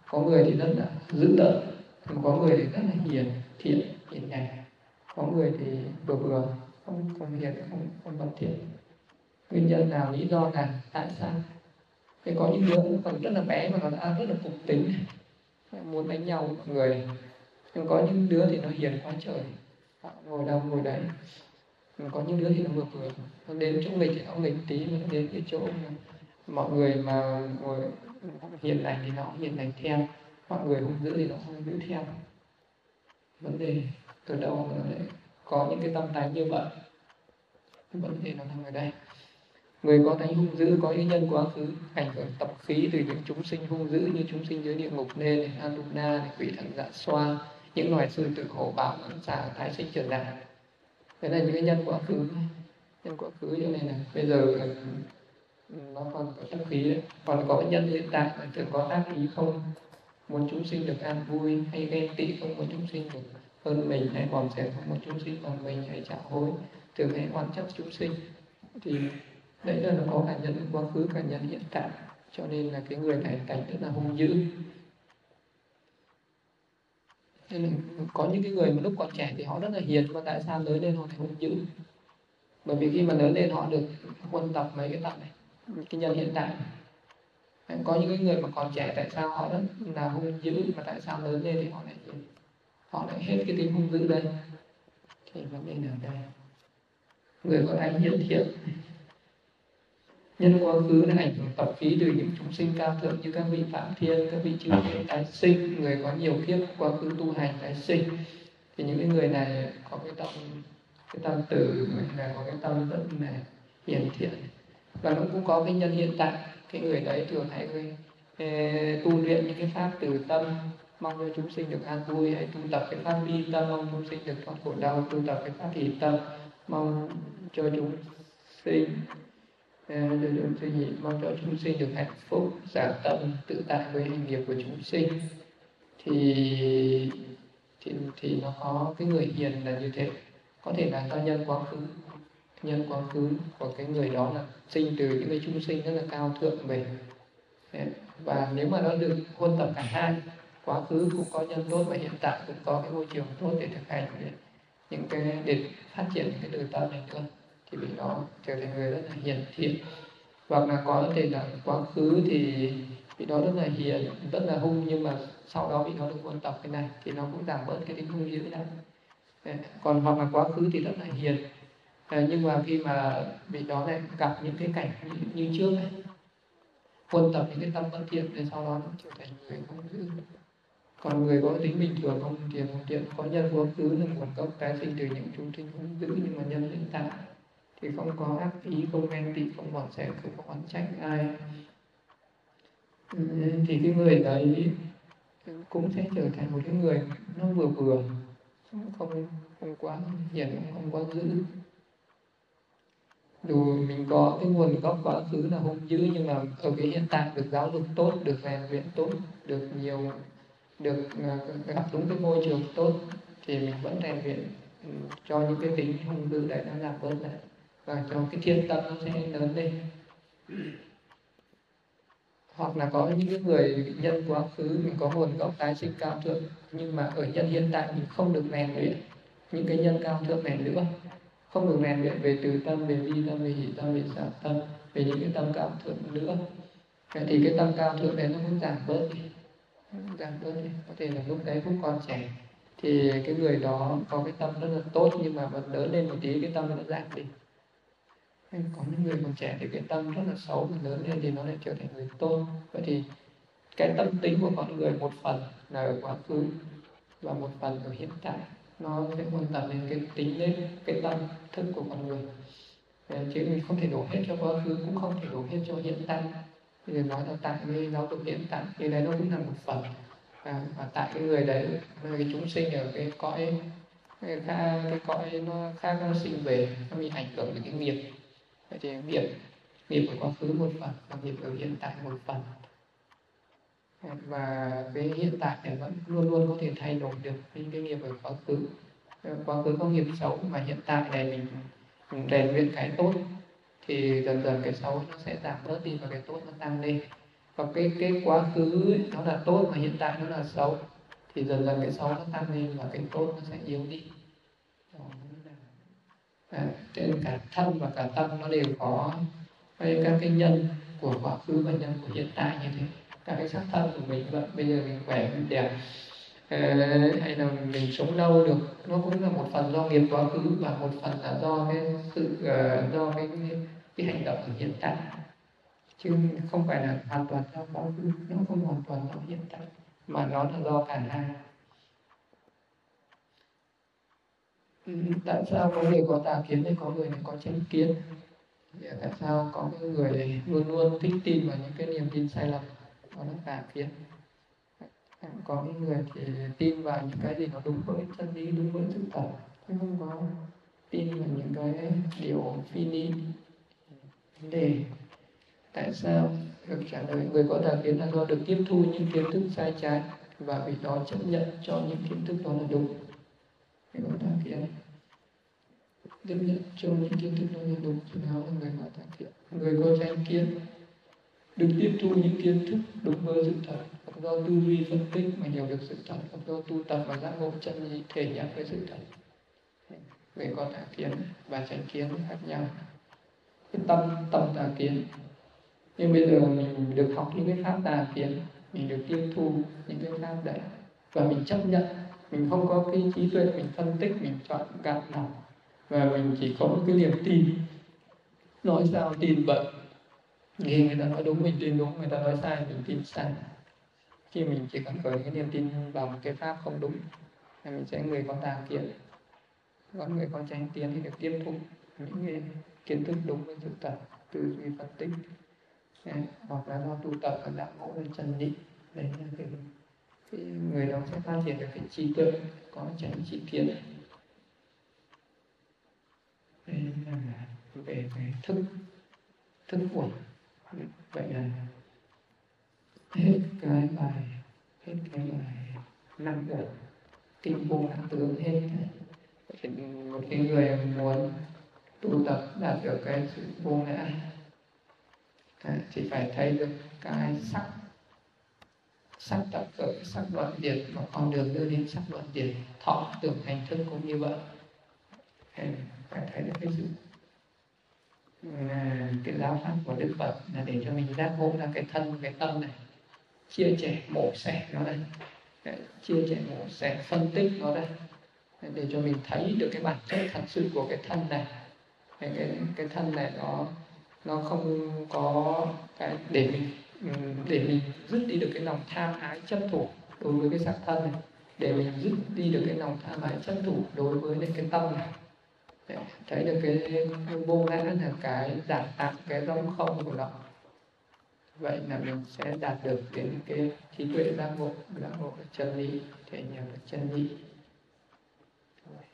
Có người thì rất là dữ tợn có người thì rất là hiền thiện, hiền nhàn. Có người thì vừa vừa không không hiền, không không bất thiện. Nguyên nhân nào, lý do nào, tại sao? Thì có những đứa còn rất là bé mà nó đã rất là cục tính. Muốn đánh nhau mọi người. Nhưng có những đứa thì nó hiền quá trời ngồi đâu, ngồi đấy. Có những đứa thì nó vừa vừa nó đến chỗ nghịch thì nó nghịch tí nó đến cái chỗ mà mọi người mà ngồi hiền lành thì nó hiền lành theo. Mọi người hung dữ thì nó hung dữ theo. Vấn đề từ đâu mà lại có những cái tâm thái như vậy? Vấn đề nó nằm ở đây. Người có tánh hung dữ, có những nhân, quá khứ, ảnh hưởng tập khí từ những chúng sinh hung dữ như chúng sinh dưới địa ngục nê này anuna này, quỷ thần dạ xoa những loài sư tử hổ bạo ấn xà tái sinh trở đạt. Thế là những cái nhân quá khứ nhân quá khứ như này này, bây giờ ừ, nó còn có tác khí đấy. Còn có nhân hiện tại là thường có tác ý không, muốn chúng sinh được an vui hay ghen tị, không muốn chúng sinh được hơn mình, hay còn sẽ không muốn chúng sinh bằng mình, hay trả hối thường hay quan chấp chúng sinh. Thì đấy là nó có cả nhân quá khứ, cả nhân hiện tại. Cho nên là cái người này cảnh rất là hung dữ nên là có những cái người mà lúc còn trẻ thì họ rất là hiền mà tại sao lớn lên họ lại hung dữ? Bởi vì khi mà lớn lên họ được quân tập mấy cái tập này, cái nhân hiện tại. Có những cái người mà còn trẻ tại sao họ rất là hung dữ mà tại sao lớn lên thì họ lại họ lại hết cái tính hung dữ đây thì vấn đề ở đây, người có anh hiền thiện nhân quá khứ đã ảnh hưởng tập khí từ những chúng sinh cao thượng như các vị phạm thiên, các vị chư thiên tái sinh, người có nhiều kiếp, quá khứ tu hành tái sinh. Thì những cái người này có cái tâm cái tâm từ, là có cái tâm rất là hiền thiện. Và nó cũng có cái nhân hiện tại. Cái người đấy thường hay tu luyện những cái pháp từ tâm, mong cho chúng sinh được an vui hãy tu tập cái pháp bi tâm, mong chúng sinh được thoát khổ đau, tu tập cái pháp hỷ tâm, mong cho chúng sinh cho chúng sinh mong cho chúng sinh được hạnh phúc giả tâm, tự tại với hành nghiệp của chúng sinh. Thì thì thì nó có cái người hiền là như thế. Có thể là do nhân quá khứ. Nhân quá khứ của cái người đó là sinh từ những cái chúng sinh rất là cao thượng về. Và nếu mà nó được huân tập cả hai, quá khứ cũng có nhân tốt và hiện tại cũng có cái môi trường tốt để thực hành những cái để phát triển những cái từ tâm này nữa thì vị đó trở thành người rất là hiền thiện. Hoặc là có thể là quá khứ thì vị đó rất là hiền rất là hung nhưng mà sau đó vị đó được huân tập cái này thì nó cũng giảm bớt cái tính hung dữ đó còn hoặc là quá khứ thì rất là hiền. Nhưng mà khi mà vị đó lại gặp những cái cảnh như, như trước ấy quân tập những cái tâm bất thiện thì sau đó nó trở thành người không dữ. Còn người có tính bình thường không thiện không thiện có nhân quá khứ là nguồn gốc tái sinh từ những chúng sinh không dữ nhưng mà nhân hiện tại thì không có ác ý, không ganh tị, không bỏ rẻ, không có oán trách ai. Ừ, thì cái người đấy cũng sẽ trở thành một cái người nó vừa vừa, không không quá hiền cũng không quá dữ. Dù mình có cái nguồn gốc quá khứ là hung dữ, nhưng mà ở cái hiện tại được giáo dục tốt, được rèn luyện tốt, được nhiều, được ờ, gặp đúng cái môi trường tốt, thì mình vẫn rèn luyện ừ, cho những cái tính hung dữ đấy nó giảm bớt lại và cho cái thiên tâm nó sẽ lớn lên hoặc là có những cái người nhân quá khứ, mình có nguồn gốc tái sinh cao thượng, nhưng mà ở nhân hiện tại mình không được rèn luyện những cái nhân cao thượng này nữa. Không được rèn luyện về từ tâm, về ly tâm, về hỷ tâm, về xả tâm, về những cái tâm cao thượng nữa. Thì cái tâm cao thượng này nó cũng giảm bớt đi. Giảm bớt đi. Có thể là lúc đấy cũng còn trẻ. Thì cái người đó có cái tâm rất là tốt, nhưng mà vẫn lớn lên một tí, cái tâm nó giảm đi có những người còn trẻ thì cái tâm rất là xấu mà lớn lên thì nó lại trở thành người tốt vậy thì cái tâm tính của con người một phần là ở quá khứ và một phần ở hiện tại. Nó sẽ quan tâm đến cái tính lên cái tâm thức của con người. Chứ mình không thể đổ hết cho quá khứ cũng không thể đổ hết cho hiện tại. Bây giờ nói là tại cái giáo dục hiện tại thì đấy nó cũng là một phần. Và, và tại cái người đấy cái chúng sinh ở cái cõi cái, cái cõi nó khác nó sinh về nó bị ảnh hưởng đến cái nghiệp vậy thì nghiệp nghiệp ở quá khứ một phần và nghiệp ở hiện tại một phần. Và cái hiện tại này vẫn luôn luôn có thể thay đổi được những cái nghiệp ở quá khứ. Ờ, quá khứ có nghiệp xấu mà hiện tại này mình, mình rèn luyện cái tốt thì dần dần cái xấu nó sẽ giảm bớt đi và cái tốt nó tăng lên. Và cái cái quá khứ ấy, nó là tốt mà hiện tại nó là xấu thì dần dần cái xấu nó tăng lên và cái tốt nó sẽ yếu đi trên cả thân và cả tâm nó đều có các cái nhân của quá khứ và nhân của hiện tại như thế. Các cái sắc thân của mình vẫn bây giờ mình khỏe mình đẹp ờ, hay là mình sống lâu được nó cũng là một phần do nghiệp quá khứ và một phần là do cái sự uh, do cái, cái cái hành động của hiện tại. Chứ không phải là hoàn toàn do quá khứ nó không hoàn toàn do hiện tại mà nó là do cả hai ừ, Ừ, tại sao có người có tà kiến thì có người có chánh kiến? Tại sao có cái người luôn luôn thích tin vào những cái niềm tin sai lầm đó là tà kiến? Có những người thì tin vào những cái gì nó đúng với chân lý, đúng với sự thật, chứ không có tin vào những cái điều phi lý vấn đề, tại sao được trả lời người có tà kiến là do được tiếp thu những kiến thức sai trái và vì đó chấp nhận cho những kiến thức đó là đúng? Người có tà tiếp chấp nhận cho những kiến thức nó là đúng thì đó là người có tà thiện, người có chánh kiến được tiếp thu những kiến thức đúng với sự thật hoặc do tư duy phân tích mà hiểu được sự thật hoặc do tu tập và giác ngộ chân lý thể nhận với sự thật. Người có tà kiến và chánh kiến khác nhau. Cái tâm tâm tà kiến. Nhưng bây giờ mình được học những cái pháp tà kiến mình được tiếp thu những cái pháp đấy và mình chấp nhận. Mình không có cái trí tuệ mình phân tích mình chọn gạt nào và mình chỉ có một cái niềm tin. Nói sao tin vậy khi người ta nói đúng mình tin đúng người ta nói sai mình tin sai. Khi mình chỉ cần khởi cái niềm tin vào một cái pháp không đúng thì mình sẽ người có tà kiến còn người có chánh tiến thì được tiếp thu những cái kiến thức đúng với sự thật tư duy phân tích. Hoặc là do tu tập và đạo ngộ lên chân lý đấy là cái thì người đó sẽ phát triển được cái trí tuệ có tránh trí kiến đây là về cái thức thức của vậy là hết cái bài, hết cái bài năm của kinh vô ngã tướng hết thì một cái người muốn tu tập đạt được cái sự vô ngã. À, thì phải thấy được cái sắc sắc tập khởi sắc đoạn diệt và con đường đưa đến sắc đoạn diệt, thọ tưởng hành thức cũng như vậy phải thấy được cái sự à, cái giáo pháp của đức phật là để cho mình giác ngộ ra cái thân cái tâm này chia sẻ mổ xẻ nó đây. Chia sẻ mổ xẻ phân tích nó đây. Để cho mình thấy được cái bản chất thật sự của cái thân này. Cái cái, cái thân này nó nó không có cái để mình để mình dứt đi được cái lòng tham ái chấp thủ đối với cái sắc thân này. Để mình dứt đi được cái lòng tham ái chấp thủ đối với cái tâm này để thấy được cái vô ngã là cái giải tạm cái rỗng không của nó. Vậy là mình sẽ đạt được đến cái trí tuệ giác ngộ giác ngộ chân lý thể nhờ được chân lý.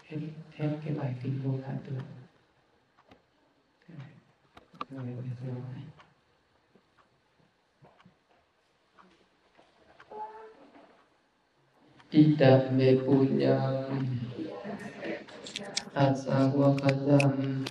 Hết, hết cái bài kinh vô ngã tướng Ita me ตัสสะวะคะตัง